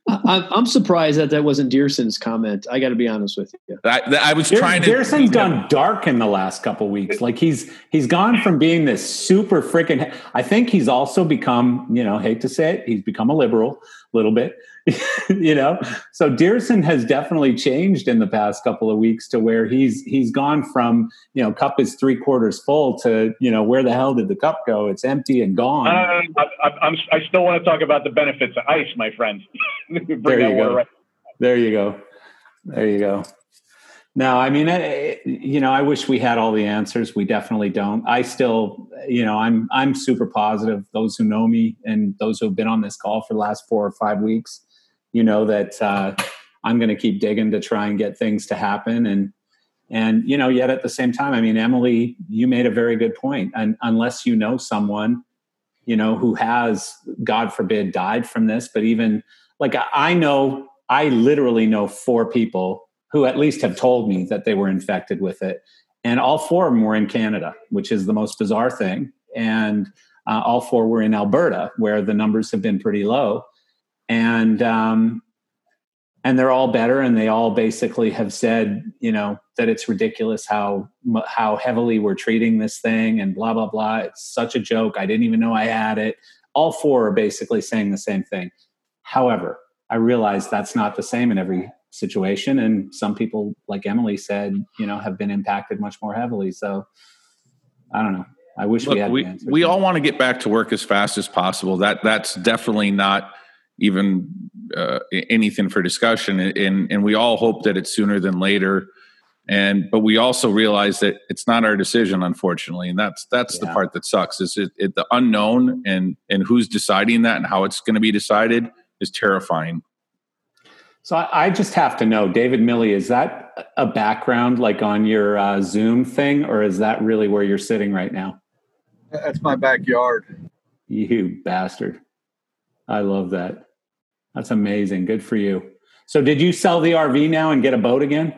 I, I'm surprised that that wasn't Dierson's comment. I got to be honest with you. I, I was Dear- trying to. Dierson's gone dark in the last couple weeks. Like he's he's gone from being this super freaking. I think he's also become, you know, hate to say it, he's become a liberal a little bit. you know, so Dierson has definitely changed in the past couple of weeks to where he's he's gone from you know cup is three quarters full to you know where the hell did the cup go? It's empty and gone. Uh, I, I'm, I still want to talk about the benefits of ice, my friend. There you go. right- There you go. There you go. No, I mean, I, you know, I wish we had all the answers. We definitely don't. I still, you know, I'm I'm super positive. Those who know me and those who have been on this call for the last four or five weeks, you know that uh, I'm going to keep digging to try and get things to happen. And and you know, yet at the same time, I mean, Emily, you made a very good point. And unless you know someone, you know, who has, God forbid, died from this, but even like I- I know, I literally know four people who at least have told me that they were infected with it. And all four of them were in Canada, which is the most bizarre thing. And uh, all four were in Alberta, where the numbers have been pretty low. And um, and they're all better, and they all basically have said, you know, that it's ridiculous how how heavily we're treating this thing, and blah blah blah. It's such a joke. I didn't even know I had it. All four are basically saying the same thing. However, I realize that's not the same in every situation, and some people, like Emily said, you know, have been impacted much more heavily. So I don't know. I wish Look, we had we, we all want to get back to work as fast as possible. That that's definitely not even uh, anything for discussion, and and we all hope that it's sooner than later. And but we also realize that it's not our decision, unfortunately, and that's that's the part that sucks. Is it, it the unknown and and who's deciding that and how it's going to be decided is terrifying. So I, I just have to know, David Milley, is that a background like on your uh, Zoom thing, or is that really where you're sitting right now? That's my backyard. You bastard. I love that. That's amazing. Good for you. So did you sell the RV now and get a boat again?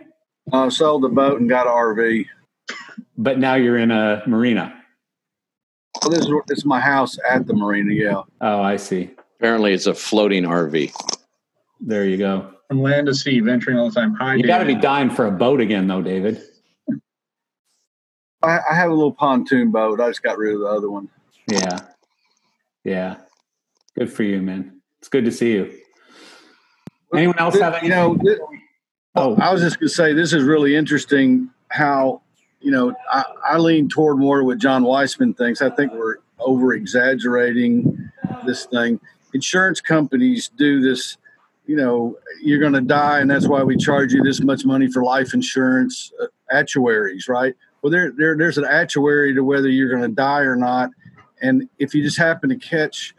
I sold the boat and got an RV. But now you're in a marina. Well, this is this is my house at the marina. Yeah. Oh, I see. Apparently, it's a floating RV. There you go. From land to sea, venturing all the time. Hi, You got to be dying for a boat again, though, David. I, I have a little pontoon boat. I just got rid of the other one. Yeah. Yeah. Good for you, man. It's good to see you. Anyone else Th- have any? You know, th- Oh. I was just going to say this is really interesting. How you know I, I lean toward more what John Weissman thinks. I think we're over exaggerating this thing. Insurance companies do this. You know, you're going to die, and that's why we charge you this much money for life insurance. Uh, actuaries, right? Well, there, there there's an actuary to whether you're going to die or not. And if you just happen to catch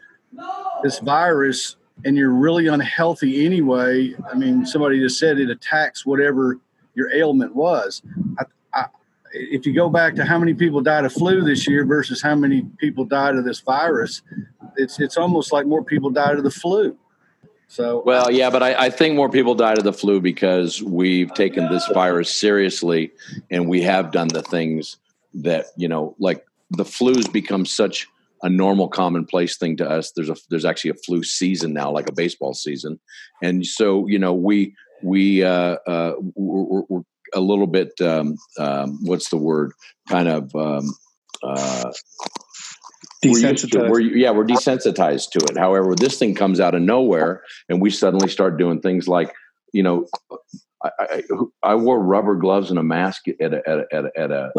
this virus and you're really unhealthy anyway, I mean, somebody just said it attacks whatever your ailment was. I, I, if you go back to how many people died of flu this year versus how many people died of this virus, it's it's almost like more people died of the flu. So Well, yeah, but I, I think more people died of the flu because we've taken this virus seriously and we have done the things that, you know, like the flu's become such a normal commonplace thing to us. There's a there's actually a flu season now, like a baseball season. And so, you know, we we uh uh we're, we're- we're a little bit um, um what's the word? Kind of um uh we're used to- Desensitized. we're, yeah, we're desensitized to it. However, this thing comes out of nowhere, and we suddenly start doing things like, you know, I, I, I wore rubber gloves and a mask at a at a at a, at a,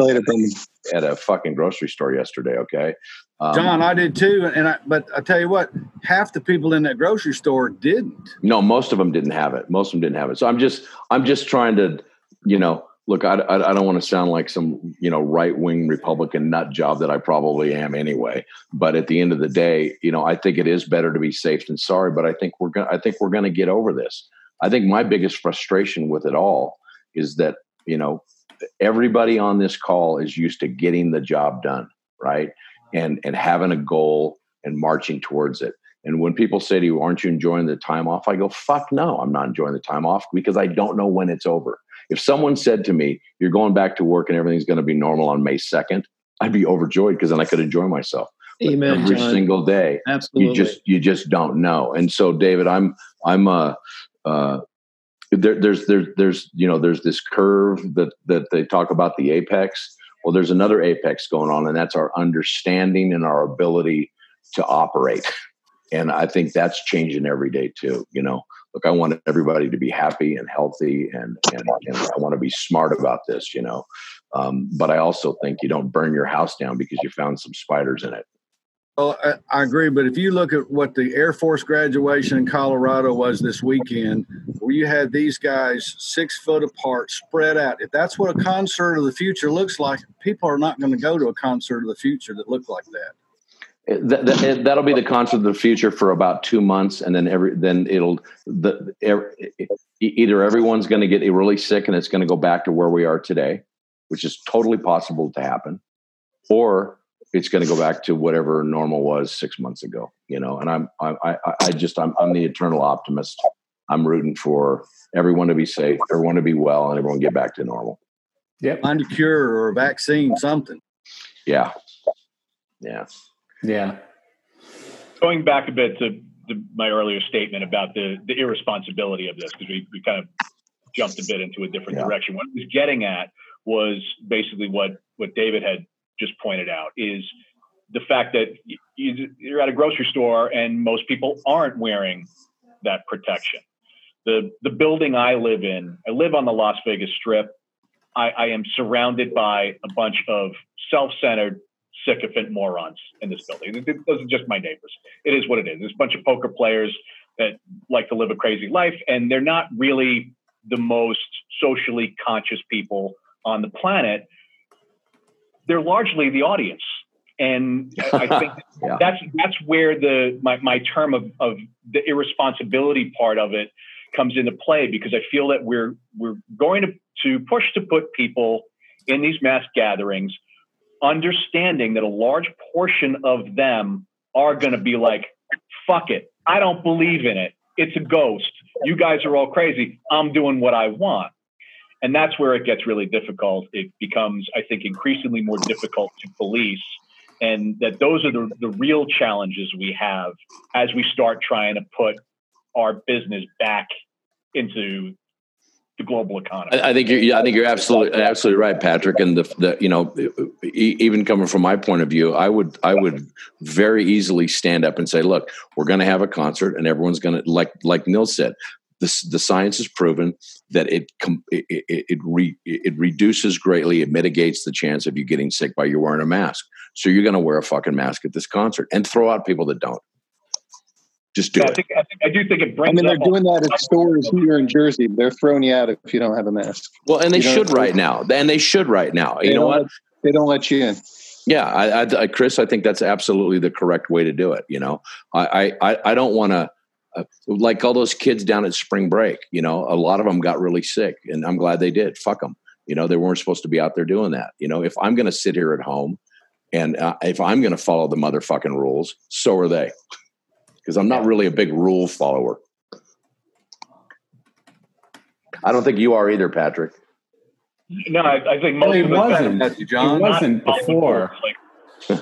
at a fucking grocery store yesterday. Okay, um, John, I did too, and I but I tell you what, half the people in that grocery store didn't. No, most of them didn't have it. Most of them didn't have it. So I'm just I'm just trying to, you know, look. I I, I don't want to sound like some you know right wing Republican nut job that I probably am anyway. But at the end of the day, you know, I think it is better to be safe than sorry. But I think we're gonna I think we're gonna get over this. I think my biggest frustration with it all is that you know everybody on this call is used to getting the job done right and and having a goal and marching towards it and when people say to you aren't you enjoying the time off i go fuck no i'm not enjoying the time off because i don't know when it's over if someone said to me you're going back to work and everything's going to be normal on may 2nd i'd be overjoyed because then i could enjoy myself But Amen, every John. single day Absolutely. you just you just don't know and so david i'm I'm uh, uh, there, there's there's there's you know there's this curve that that they talk about the apex. Well, there's another apex going on, and that's our understanding and our ability to operate. And I think that's changing every day too. You know, look, I want everybody to be happy and healthy, and and, and I want to be smart about this. You know, um, but I also think you don't burn your house down because you found some spiders in it. Well, I, I agree, but if you look at what the Air Force graduation in Colorado was this weekend, where you had these guys six foot apart, spread out, if that's what a concert of the future looks like, people are not going to go to a concert of the future that look like that. That, that, that'll be the concert of the future for about two months, and then every then it'll the every, either everyone's going to get really sick and it's going to go back to where we are today, which is totally possible to happen, or it's going to go back to whatever normal was six months ago. You know, and I'm I I, I just I'm I'm the eternal optimist. I'm rooting for everyone to be safe, everyone to be well, and everyone get back to normal. Yeah, find a cure or a vaccine, something. Yeah, yeah. Yeah. Going back a bit to, to my earlier statement about the, the irresponsibility of this, because we, we kind of jumped a bit into a different Yeah. direction. What I was getting at was basically what, what David had just pointed out is the fact that you, you're at a grocery store and most people aren't wearing that protection. The, the building I live in, I live on the Las Vegas Strip. I, I am surrounded by a bunch of self-centered, sycophant morons in this building. Th- th- Those are just my neighbors. It is what it is. There's a bunch of poker players that like to live a crazy life, and they're not really the most socially conscious people on the planet. They're largely the audience, and I I think Yeah. that's that's where the my, my term of, of the irresponsibility part of it comes into play because I feel that we're we're going to to push to put people in these mass gatherings, understanding that a large portion of them are going to be like, "Fuck it, I don't believe in it. It's a ghost. You guys are all crazy. I'm doing what I want." And that's where it gets really difficult. It becomes, I think, increasingly more difficult to police and that those are the, the real challenges we have as we start trying to put our business back into the global economy. I, think you're. I think you're absolutely absolutely right, Patrick. And the, the you know, even coming from my point of view, I would I would very easily stand up and say, look, we're going to have a concert, and everyone's going to like like Neil said. The, the science has proven that it, it, it, it, re, it reduces greatly, it mitigates the chance of you getting sick by you wearing a mask. So you're going to wear a fucking mask at this concert and throw out people that don't. Just do I it. think, I think I do think it brings. I mean, they're up doing that at stores here in Jersey. They're throwing you out if you don't have a mask. Well, and they You know, should right now. And they should right now. They You know don't what? let- they don't let you in. Yeah, I, I, I, Chris, I think that's absolutely the correct way to do it. You know, I, I, I don't want to uh, like all those kids down at spring break. You know, a lot of them got really sick, and I'm glad they did. Fuck them. You know, they weren't supposed to be out there doing that. You know, if I'm going to sit here at home and uh, if I'm going to follow the motherfucking rules, so are they. Because I'm not really a big rule follower. I don't think you are either, Patrick. No, I, I think most Well, he of wasn't. time- He wasn't before.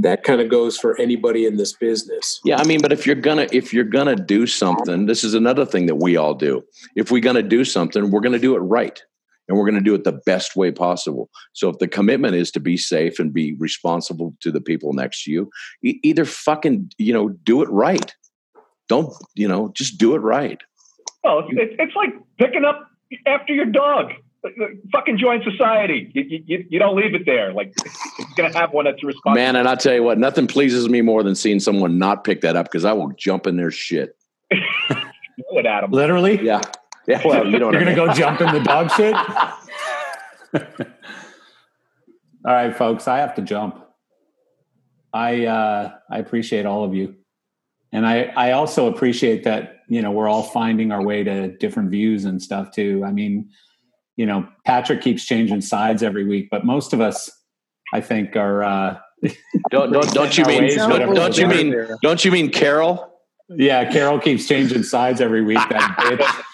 That kind of goes for anybody in this business. Yeah, I mean, but if you're gonna if you're gonna do something, this is another thing that we all do. If we're gonna do something, we're gonna do it right, and we're gonna do it the best way possible. So if the commitment is to be safe and be responsible to the people next to you, e- either fucking you know do it right. Don't you know just do it right. well, it's, it's like picking up after your dog. Fucking join society. You, you, you don't leave it there. Like it's gonna have one that's responsible. Man, and I'll tell you what, nothing pleases me more than seeing someone not pick that up because I will jump in their shit. What Adam? Literally? Yeah. Yeah. Well, you know what You're gonna go jump in the dog shit? all right, folks, I have to jump. I uh, I appreciate all of you, and I I also appreciate that you know we're all finding our way to different views and stuff too. I mean, you know, Patrick keeps changing sides every week, but most of us, I think, are. Uh, Don't don't, don't you mean don't, don't you mean don't you mean Carol? Yeah, Carol keeps changing sides every week. That bitch.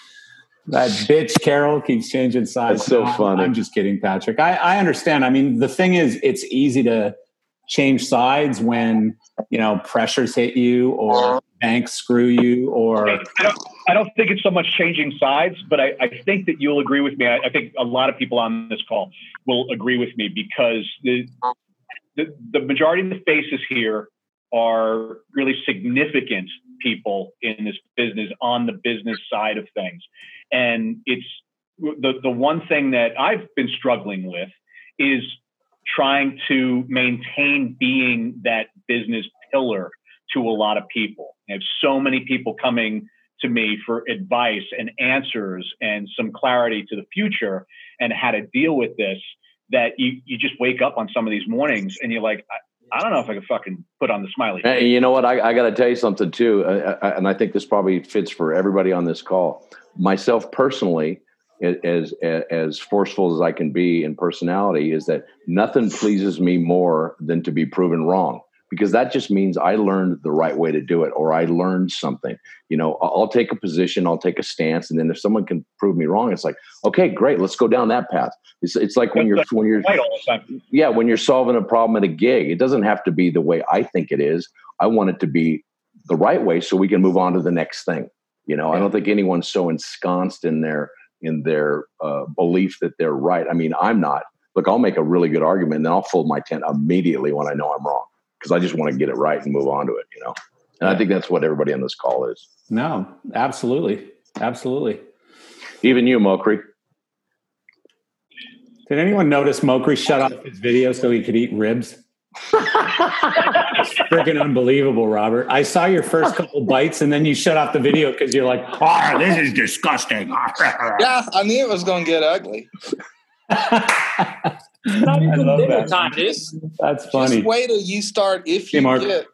That bitch Carol keeps changing sides. That's so No, I'm- funny. I'm just kidding, Patrick. I, I understand. I mean, the thing is, it's easy to change sides when you know pressures hit you or banks screw you or I don't, I don't think it's so much changing sides, but I, I think that you'll agree with me. I, I think a lot of people on this call will agree with me because the, the, the majority of the faces here are really significant people in this business on the business side of things. And it's the, the one thing that I've been struggling with is trying to maintain being that business pillar to a lot of people. I have so many people coming to me for advice and answers and some clarity to the future and how to deal with this that you, you just wake up on some of these mornings and you're like, I, I don't know if I can fucking put on the smiley. face. Hey, you know what? I, I got to tell you something too, uh, uh, and I think this probably fits for everybody on this call. Myself personally, as as forceful as I can be in personality, is that nothing pleases me more than to be proven wrong because that just means I learned the right way to do it or I learned something. You know, I'll take a position, I'll take a stance, and then if someone can prove me wrong, it's like, okay, great, let's go down that path. It's it's like when you're when you're yeah when you're solving a problem at a gig, it doesn't have to be the way I think it is. I want it to be the right way so we can move on to the next thing. You know, I don't think anyone's so ensconced in their in their uh, belief that they're right. I mean, I'm not. Look, I'll make a really good argument, and then I'll fold my tent immediately when I know I'm wrong because I just want to get it right and move on to it. You know, and I think that's what everybody on this call is. No, absolutely, absolutely. Even you, Mokri. Did anyone notice Mokri shut off his video so he could eat ribs? it's freaking unbelievable, Robert. I saw your first couple bites and then you shut off the video because you're like, oh, this is disgusting. yeah, I knew it was going to get ugly. Not even love dinner that. time, dude. That's funny. Just wait till you start. If you Mark. get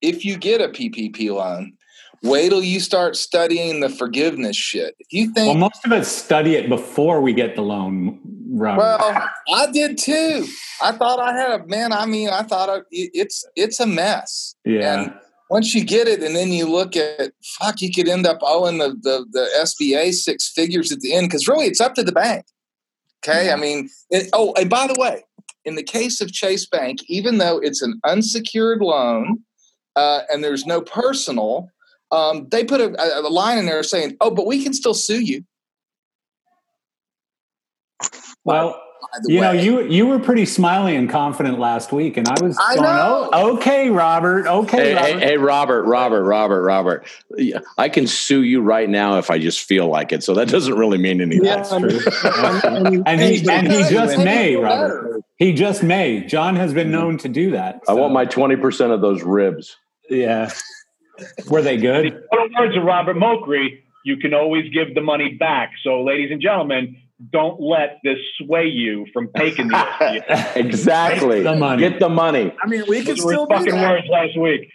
if you get a PPP loan, wait till you start studying the forgiveness shit. If you think Well, most of us study it before we get the loan, Robert. Well, I did too. I thought I had a man. I mean, I thought I, it's it's a mess. yeah. And once you get it, and then you look at fuck, you could end up owing the the, the SBA six figures at the end because really it's up to the bank. Okay, I mean, it, oh, and by the way, in the case of Chase Bank, even though it's an unsecured loan uh, and there's no personal, um, they put a, a, a line in there saying, "Oh, but we can still sue you." Well, the you know, you you were pretty smiley and confident last week, and I was I going, know. "Oh, okay, Robert. Okay, Hey, hey, Robert." hey, Robert, Robert, Robert, Robert. Yeah, I can sue you right now if I just feel like it. So that doesn't really mean anything. That's true. and he and he just may, Robert. He just may. John has been hmm. known to do that. I want my 20% of those ribs. Yeah. Were they good? In the words of Robert Mokri, you can always give the money back. So, ladies and gentlemen, don't let this sway you from taking the exactly. The money. Get the money. I mean, we can Those were still do fucking that. words last week.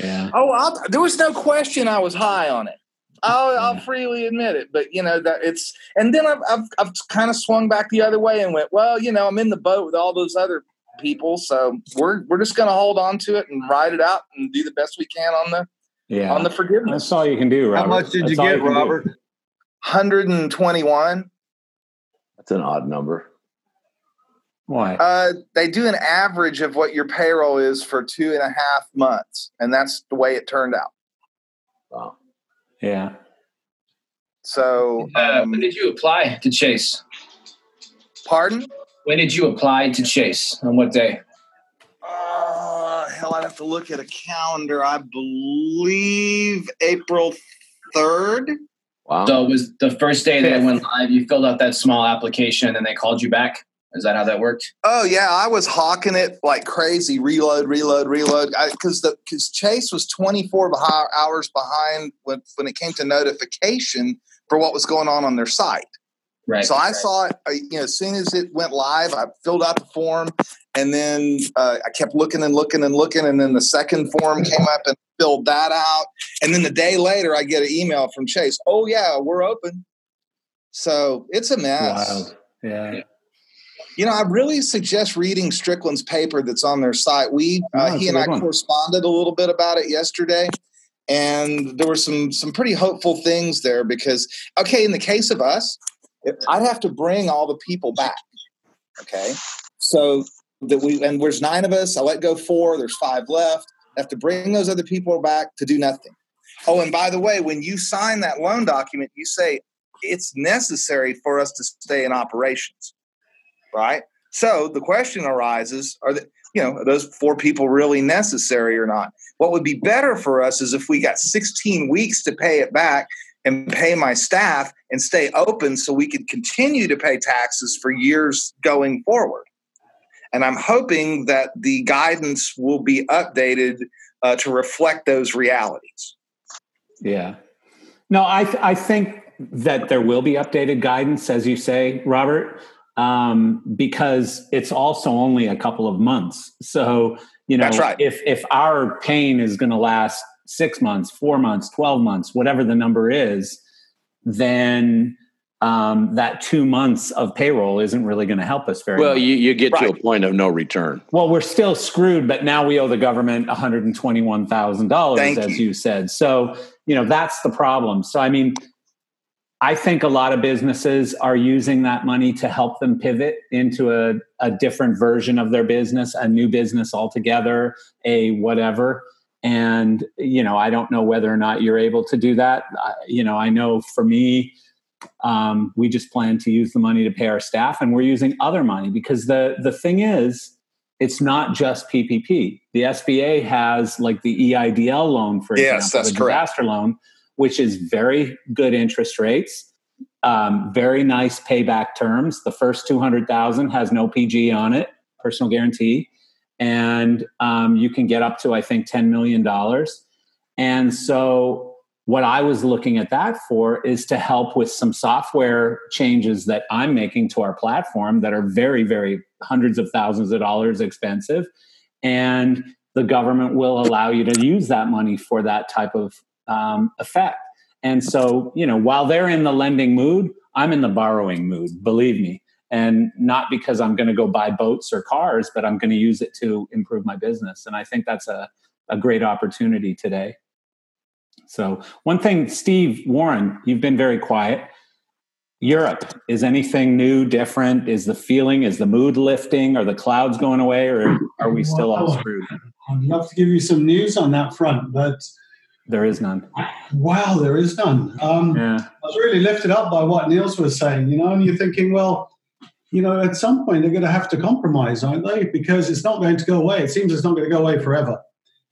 Yeah. Oh, I'll, there was no question I was high on it. I'll, I'll freely admit it, but you know that it's. And then I've, I've I've kind of swung back the other way and went, well, you know, I'm in the boat with all those other people, so we're we're just going to hold on to it and ride it out and do the best we can on the Yeah. on the forgiveness. That's all you can do, Robert. How much did you That's all get, can do. Robert? Hundred and twenty-one. That's an odd number. Why? Uh, they do an average of what your payroll is for two and a half months, and that's the way it turned out. Wow. Yeah. So, Uh, um, when did you apply to Chase? pardon? When did you apply to Chase? On what day? Uh, hell, I'd have to look at a calendar. I believe April 3rd. Wow. So it was the first day that it went live. You filled out that small application, and they called you back. Is that how that worked? Oh yeah, I was hawking it like crazy. Reload, reload, reload. Because the because Chase was 24 behi- hours behind when when it came to notification for what was going on on their site. Right. So I saw it. uh, You know, as soon as it went live, I filled out the form, and then uh, I kept looking and looking and looking, and then the second form came up and filled that out, and then the day later, I get an email from Chase. Oh yeah, we're open. So it's a mess. Wild. Yeah. You know, I really suggest reading Strickland's paper that's on their site. We, Oh, uh, it's he and I one. corresponded a little bit about it yesterday, and there were some some pretty hopeful things there. Because, okay, in the case of us, I'd have to bring all the people back. Okay, so that we and there's nine of us. I let go four. There's five left. have to bring those other people back to do nothing. Oh, and by the way, when you sign that loan document, you say it's necessary for us to stay in operations, right? So the question arises: Are the, you know are those four people really necessary or not? What would be better for us is if we got 16 weeks to pay it back and pay my staff and stay open so we could continue to pay taxes for years going forward. And I'm hoping that the guidance will be updated uh, to reflect those realities. Yeah. No, I th- I think that there will be updated guidance, as you say, Robert, um, because it's also only a couple of months. So you know, right. if if our pain is going to last six months, four months, twelve months, whatever the number is, then um, that two months of payroll isn't really going to help us very Well, much. you, you get to a point of no return. Well, we're still screwed, but now we owe the government $121,000, Thank as you said. So, you know, that's the problem. So, I mean, I think a lot of businesses are using that money to help them pivot into a, a different version of their business, a new business altogether, a whatever. And, you know, I don't know whether or not you're able to do that. I, you know, I know for me, um, we just plan to use the money to pay our staff and we're using other money because the the thing is it's not just ppp the sba has like the eidl loan for Yes, example that's the correct. disaster loan which is very good interest rates um, very nice payback terms. The first 200000 has no pg on it personal guarantee. And um, you can get up to i think $10 million and so what I was looking at that for is to help with some software changes that I'm making to our platform that are very, very hundreds of thousands of dollars expensive. And the government will allow you to use that money for that type of um, effect. And so, you know, while they're in the lending mood, I'm in the borrowing mood, believe me. And not because I'm going to go buy boats or cars, but I'm going to use it to improve my business. And I think that's a, a great opportunity today. So, one thing, Steve Warren, you've been very quiet. Europe, is anything new, different? Is the feeling, is the mood lifting? Are the clouds going away, or are we still all screwed? I'd love to give you some news on that front, but There is none. wow, there is none. Um, Yeah. I was really lifted up by what Niels was saying, you know, and you're thinking, well, you know, at some point they're going to have to compromise, aren't they? Because it's not going to go away. It seems it's not going to go away forever.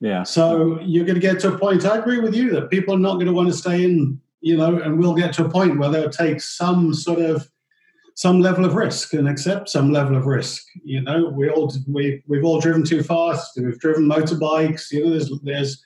Yeah. So you're going to get to a point. I agree with you that people are not going to want to stay in, you know, and we'll get to a point where they'll take some sort of some level of risk and accept some level of risk. You know, we all we we've all driven too fast. We've driven motorbikes. You know, there's there's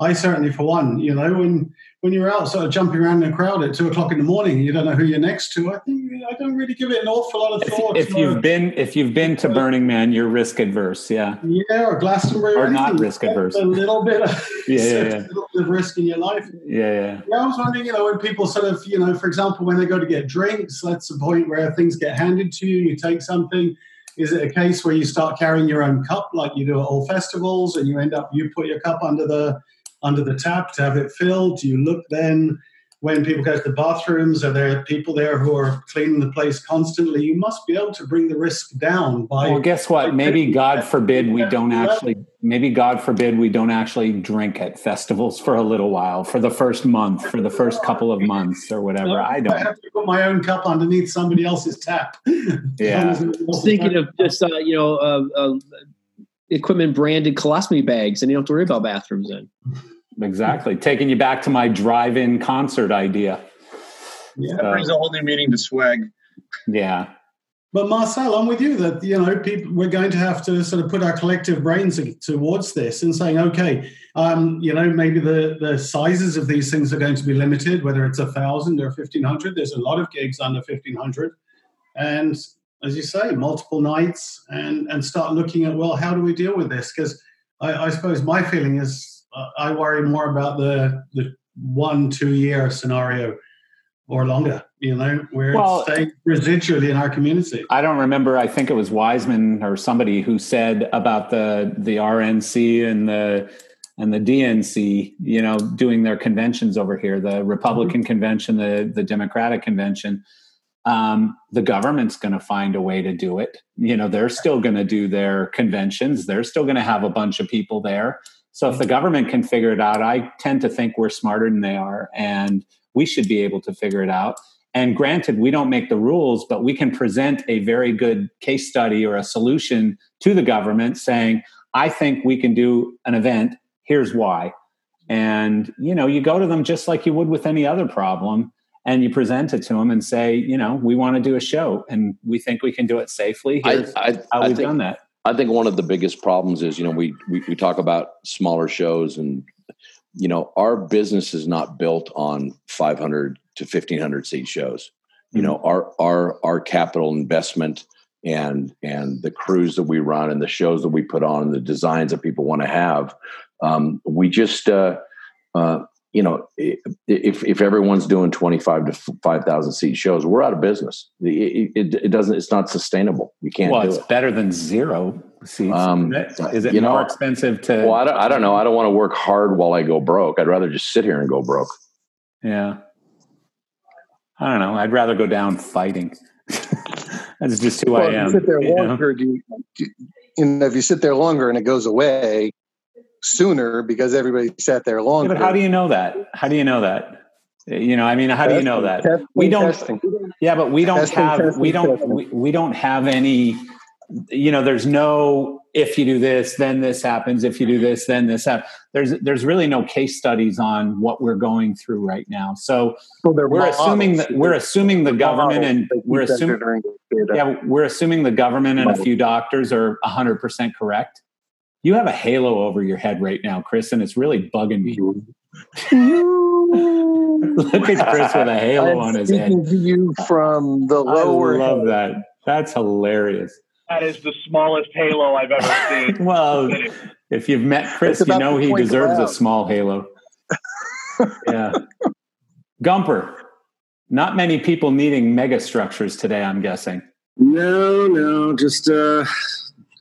I certainly for one. You know, when when you're out sort of jumping around in a crowd at two o'clock in the morning, you don't know who you're next to. I think I don't really give it an awful lot of thought. if or- you've been if you've been to Burning Man, you're risk adverse. Yeah. yeah, or Glastonbury, Or not risk adverse. A little bit, of, Yeah, yeah, yeah. a little bit of risk in your life. Yeah. Yeah. Yeah, I was wondering, you know, when people sort of, you know, for example, when they go to get drinks, that's the point where things get handed to you, you take something. Is it a case where you start carrying your own cup like you do at all festivals and you end up, you put your cup under the under the tap to have it filled? Do you look then when people go to the bathrooms? Are there people there who are cleaning the place constantly? You must be able to bring the risk down by. Well, guess what? Maybe God forbid we don't actually. Maybe God forbid we don't actually drink at festivals for a little while, for the first month, for the first couple of months, or whatever. I I don't. I have to put my own cup underneath somebody else's tap. Yeah. As long as it I was thinking of just uh, you know uh, uh, equipment branded colostomy bags, and you don't have to worry about bathrooms then. Exactly. Taking you back to my drive-in concert idea. Yeah. That brings a whole new meaning to swag. Yeah. But Marcel, I'm with you that you know people we're going to have to sort of put our collective brains towards this and saying, okay, um, you know, maybe the the sizes of these things are going to be limited, whether it's a thousand or fifteen hundred. There's a lot of gigs under fifteen hundred, and as you say, multiple nights, and and start looking at well, how do we deal with this? Because I, I suppose my feeling is I worry more about the the one two year scenario or longer. You know, where Well- it's staying residually in our community. I don't remember. I think it was Wiseman or somebody who said about the the RNC and the and the DNC, you know, doing their conventions over here, the Republican convention, the the Democratic convention. Um, the government's going to find a way to do it. You know, they're still going to do their conventions. They're still going to have a bunch of people there. So if the government can figure it out, I tend to think we're smarter than they are, and we should be able to figure it out. And granted, we don't make the rules, but we can present a very good case study or a solution to the government saying, I think we can do an event. Here's why. And, you know, you go to them just like you would with any other problem and you present it to them and say, you know, we want to do a show and we think we can do it safely. Here's I, how I we've think, done that. I think one of the biggest problems is, you know, we, we, we talk about smaller shows and, you know, our business is not built on 500 to 1500 seat shows. You know, our, our, our capital investment and, and the crews that we run and the shows that we put on and the designs that people want to have. Um, we just, uh, uh, you know, if if everyone's doing twenty five to five thousand seat shows, we're out of business. It, it, it doesn't. It's not sustainable. You can't well, do it's it. better than zero seats. Um, isn't it? Is it you more know, expensive to? Well, I don't, I don't know. I don't want to work hard while I go broke. I'd rather just sit here and go broke. Yeah. I don't know. I'd rather go down fighting. That's just who Well, I if you am. sit there you know? do you, do, you know, if you sit there longer and it goes away sooner because everybody sat there Yeah, longer. but how do you know that? How do you know that? You know, I mean, how do you know that? Testing, we don't. testing. Yeah, but we don't Testing, have. we don't. We, we don't have any. You know, there's no. If you do this, then this happens. If you do this, then this happens. There's there's really no case studies on what we're going through right now. So we're assuming that we're assuming the government and we're assuming yeah we're assuming the government and a few doctors are 100% correct you have a halo over your head right now chris and it's really bugging me. Look at chris with a halo I'm on his head. you from the lower. i love head. that. That's hilarious. That is the smallest halo I've ever seen. well if you've met chris you know he deserves a small halo. Yeah. Gumper not many people needing mega structures today i'm guessing. No, no, just uh,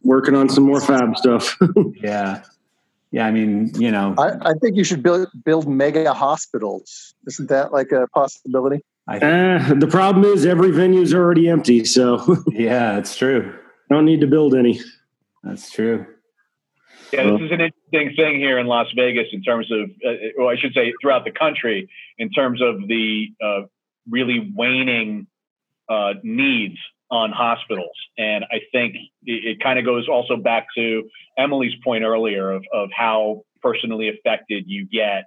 working on some more fab stuff. yeah yeah i mean you know I, I think you should build build mega hospitals. Isn't that like a possibility? Uh, the problem is every venue's already empty, so yeah, it's true. Don't need to build any. That's true. Yeah, this is an interesting thing here in Las Vegas in terms of, uh, or I should say, throughout the country in terms of the uh, really waning uh, needs on hospitals. And I think it, it kind of goes also back to Emily's point earlier of, of how personally affected you get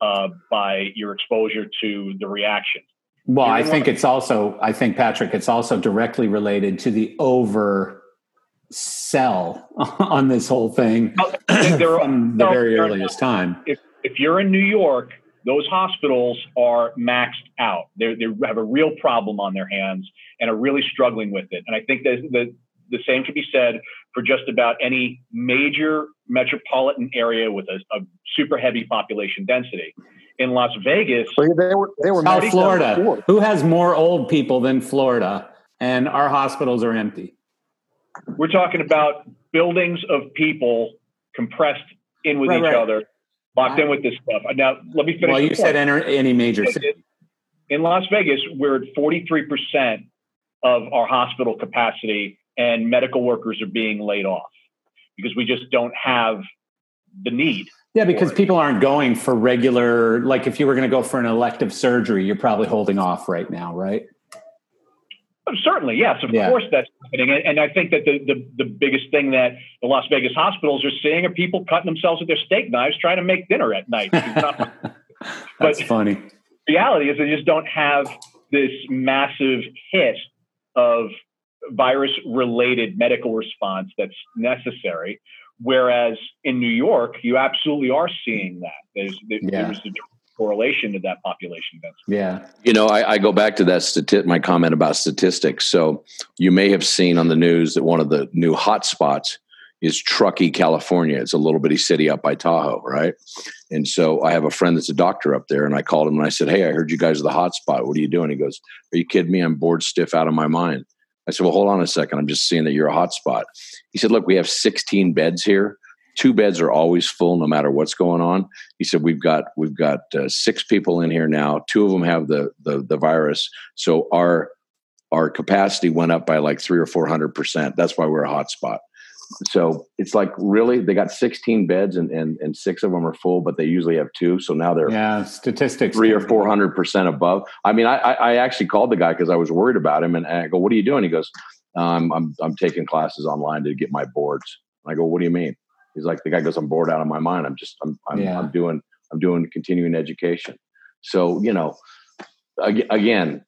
uh, by your exposure to the reaction. Well, I think it's also, I think, Patrick, it's also directly related to the over sell on this whole thing from the very earliest time. if if you're in New York, those hospitals are maxed out. They they have a real problem on their hands and are really struggling with it. And I think that the the same can be said for just about any major metropolitan area with a, a super heavy population density. In Las Vegas, they were they were South maxed Florida. before. Who has more old people than Florida? And our hospitals are empty. we're talking about buildings of people compressed in with Right, each right. other, locked in with this stuff. Uh, now, let me finish. Well, you said enter any major city. in Las Vegas, we're at 43% of our hospital capacity, and medical workers are being laid off because we just don't have the need. Yeah, because people aren't going for regular, like if you were going to go for an elective surgery, you're probably holding off right now, right? Certainly, yes, of Yeah. course that's happening. And, I think that the, the, the biggest thing that the Las Vegas hospitals are seeing are people cutting themselves with their steak knives trying to make dinner at night. That's funny. reality is they just don't have this massive hit of virus related medical response that's necessary. Whereas in New York, you absolutely are seeing that. There's, there, Yeah. there's a correlation to that population density. Yeah. You know, I, I go back to that stati- my comment about statistics. So you may have seen on the news that one of the new hot spots is Truckee, California. It's a little bitty city up by Tahoe, right? And so I have a friend that's a doctor up there, and I called him and I said, "Hey, I heard you guys are the hotspot. What are you doing?" He goes, "Are you kidding me? I'm bored stiff out of my mind." I said, "Well, hold on a second. I'm just seeing that you're a hotspot. He said, "Look, we have 16 beds here. Two beds are always full, no matter what's going on." He said, "We've got we've got uh, six people in here now. Two of them have the the, the virus, so our our capacity went up by like three or four hundred percent. That's why we're a hot spot." So it's like really they got 16 beds and, and and six of them are full, but they usually have two. So now they're yeah statistics three or four hundred percent above. I mean, I I actually called the guy because I was worried about him, and, I go, "What are you doing?" He goes, um, "I'm I'm taking classes online to get my boards." I go, "What do you mean?" He's like, "The guy goes, I'm bored out of my mind. I'm just I'm I'm, Yeah. I'm doing I'm doing continuing education." So you know, ag- again,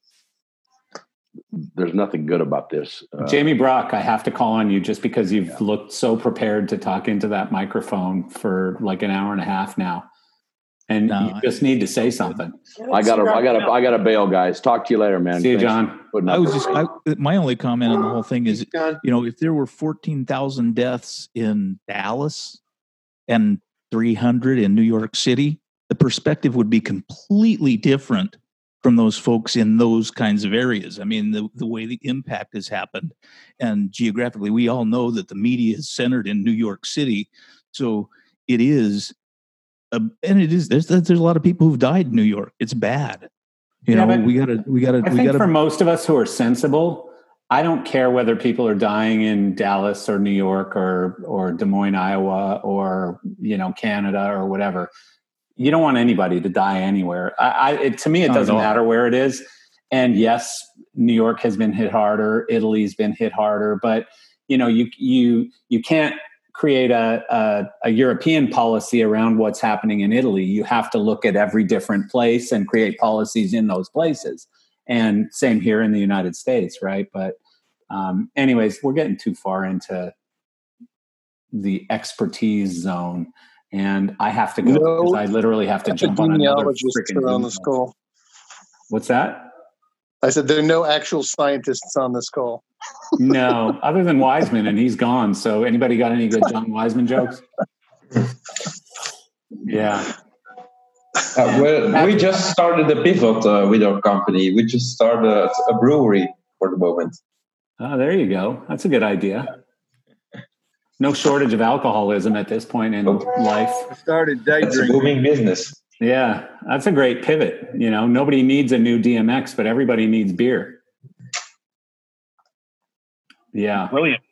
there's nothing good about this. Uh, Jamie Brock, I have to call on you just because you've looked so prepared to talk into that microphone for like an hour and a half now. And you just need to say something. I got to I got to I got to bail, guys. Talk to you later, man. See you, John. I was just. I, my only comment on the whole thing is, you know, if there were fourteen thousand deaths in Dallas and three hundred in New York City, the perspective would be completely different from those folks in those kinds of areas. I mean, the the way the impact has happened, and geographically, we all know that the media is centered in New York City, so it is. A, and it is there's there's a lot of people who've died in New York. It's bad. You Yeah, know, we gotta we gotta I we think gotta for most of us who are sensible, I don't care whether people are dying in Dallas or New York or or Des Moines, Iowa, or you know Canada or whatever. You don't want anybody to die anywhere. I, I it, to me, it doesn't matter where it is. And yes, New York has been hit harder. Italy's been hit harder, but you know you you you can't create a, a, a European policy around what's happening in Italy. You have to look at every different place and create policies in those places. And same here in the United States, right? But, um, anyways, we're getting too far into the expertise zone, and I have to go No because I literally have to jump on another freaking on the call. What's that? I said there are no actual scientists on this call. No, other than Wiseman, and he's gone. So, anybody got any good John Wiseman jokes? Yeah. Uh, well, we just started a pivot uh, with our company. We just started a, a brewery for the moment. Oh, there you go. That's a good idea. No shortage of alcoholism at this point in life. started day It's a drinking. booming business. Yeah, that's a great pivot. You know, nobody needs a new DMX, but everybody needs beer. Yeah. Brilliant.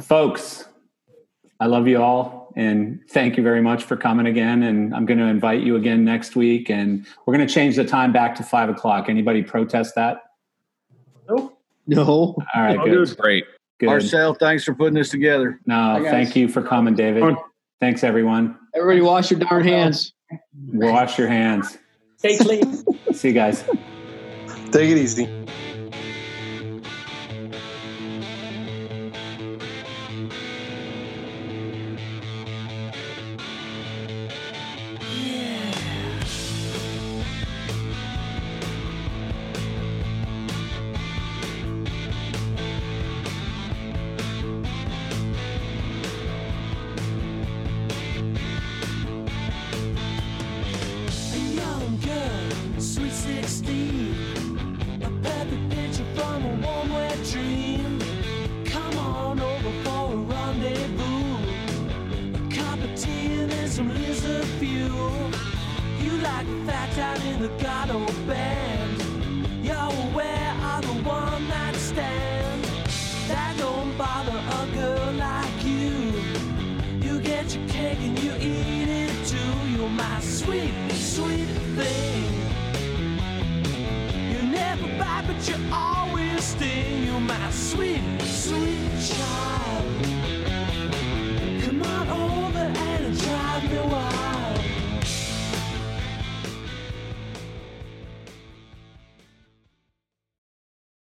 Folks, I love you all and thank you very much for coming again. And I'm going to invite you again next week. And we're going to change the time back to five o'clock. Anybody protest that? No. No. All right, All good. good. Great. Good. Marcel, thanks for putting this together. No, thank you for coming, David. Thanks, everyone. Everybody, wash your darn hands. Wash your hands. Stay clean. See you guys. Take it easy.